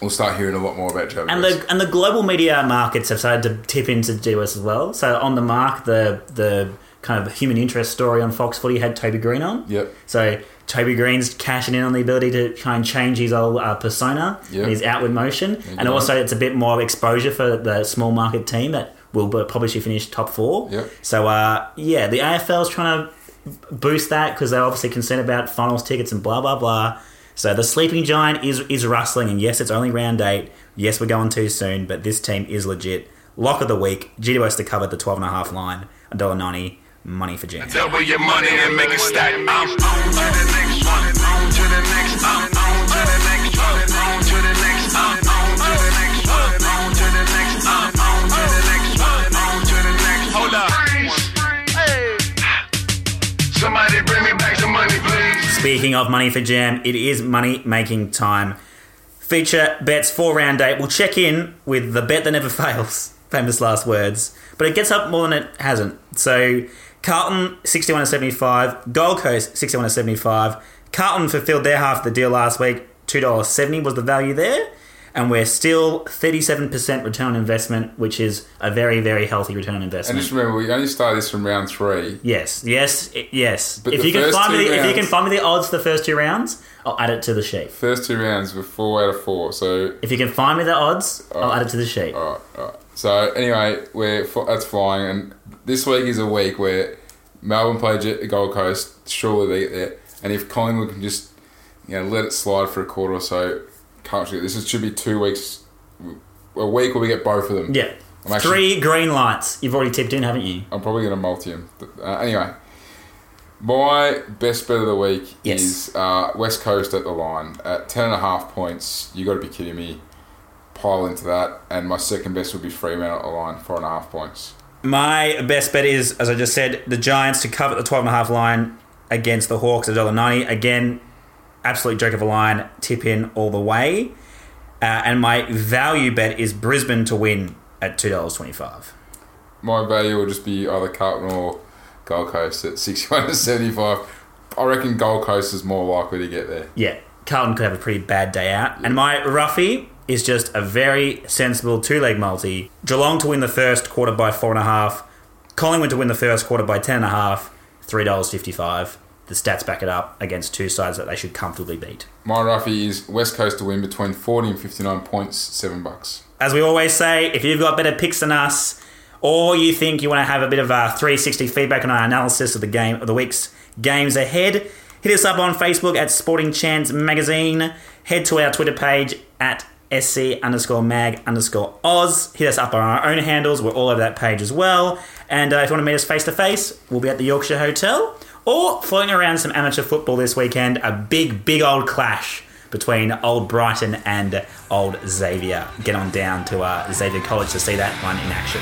Speaker 2: We'll start hearing a lot more about GWS.
Speaker 1: And the and the global media markets have started to tip into GWS as well. So on the mark, the the kind of human interest story on Fox Footy had Toby Greene on.
Speaker 2: Yep.
Speaker 1: So Toby Greene's cashing in on the ability to try and change his old uh, persona
Speaker 2: Yep.
Speaker 1: and his outward motion, and also it's a bit more exposure for the small market team that will probably finish top four.
Speaker 2: Yep.
Speaker 1: So uh, yeah, the AFL's trying to boost that because they're obviously concerned about finals tickets and blah blah blah. So the sleeping giant is is rustling, and yes, it's only round eight. Yes, we're going too soon, but this team is legit. Lock of the week, GWS to cover the twelve and a half line, $1.90, money for Jam.
Speaker 4: Double your money and make it stack. I'm on to the next one. On to the next. I'm on to the next one. On to the next. I'm on to the next one. On to the next. I'm on to the next one. On to the next. Hold up. Somebody bring me back some money, please.
Speaker 1: Speaking of money for Jam, it is money making time. Feature bets for round eight. We'll check in with the bet that never fails. Famous last words. But it gets up more than it hasn't. So Carlton 61 to 75, Gold Coast 61 to 75. Carlton fulfilled their half of the deal last week. $2.70 was the value there. And we're still 37% return on investment, which is a very, very healthy return on investment.
Speaker 2: and just remember, we only started this from round three.
Speaker 1: Yes, yes, yes.
Speaker 2: But
Speaker 1: if you can find me, the, if you can find me the odds for the first two rounds, I'll add it to the sheet.
Speaker 2: First two rounds were four out of four. So
Speaker 1: If you can find me the odds, I'll add it to the sheet.
Speaker 2: All right, all right. So anyway, we're that's flying, and this week is a week where Melbourne play Jet- Gold Coast. Surely they get there, and if Collingwood can just you know let it slide for a quarter or so, can't forget this is, should be two weeks, a week where we get both of them.
Speaker 1: Yeah,
Speaker 2: I'm actually-
Speaker 1: three green lights. You've already tipped in, haven't you?
Speaker 2: I'm probably going to multi them. Uh, anyway, my best bet of the week
Speaker 1: Yes.
Speaker 2: is uh, West Coast at the line at ten and a half points. You got to be kidding me. Pile into that, and my second best would be Fremantle at the line, four and a half points.
Speaker 1: My best bet is, as I just said, the Giants to cover the 12.5 line against the Hawks at $1.90. Again, absolute joke of a line. Tip in all the way. Uh, and my value bet is Brisbane to win at $2.25.
Speaker 2: My value will just be either Carlton or Gold Coast at 61 to 75. I reckon Gold Coast is more likely to get there.
Speaker 1: Yeah, Carlton could have a pretty bad day out. And my roughie is just a very sensible two leg multi. Geelong to win the first quarter by four and a half. Collingwood to win the first quarter by ten and a half. Three dollars fifty five. The stats back it up against two sides that they should comfortably beat.
Speaker 2: My roughie is West Coast to win between 40 and 59 points, seven bucks.
Speaker 1: As we always say, if you've got better picks than us, or you think you want to have a bit of a 360 feedback on our analysis of the game of the week's games ahead, hit us up on Facebook at Sporting Chance Magazine. Head to our Twitter page at sc underscore mag underscore oz. Hit us up on our own handles. We're all over that page as well. And uh, if you want to meet us face to face, we'll be at the Yorkshire Hotel or floating around some amateur football this weekend. A big, big old clash between Old Brighton and Old Xavier. Get on down to uh, Xavier College to see that one in action.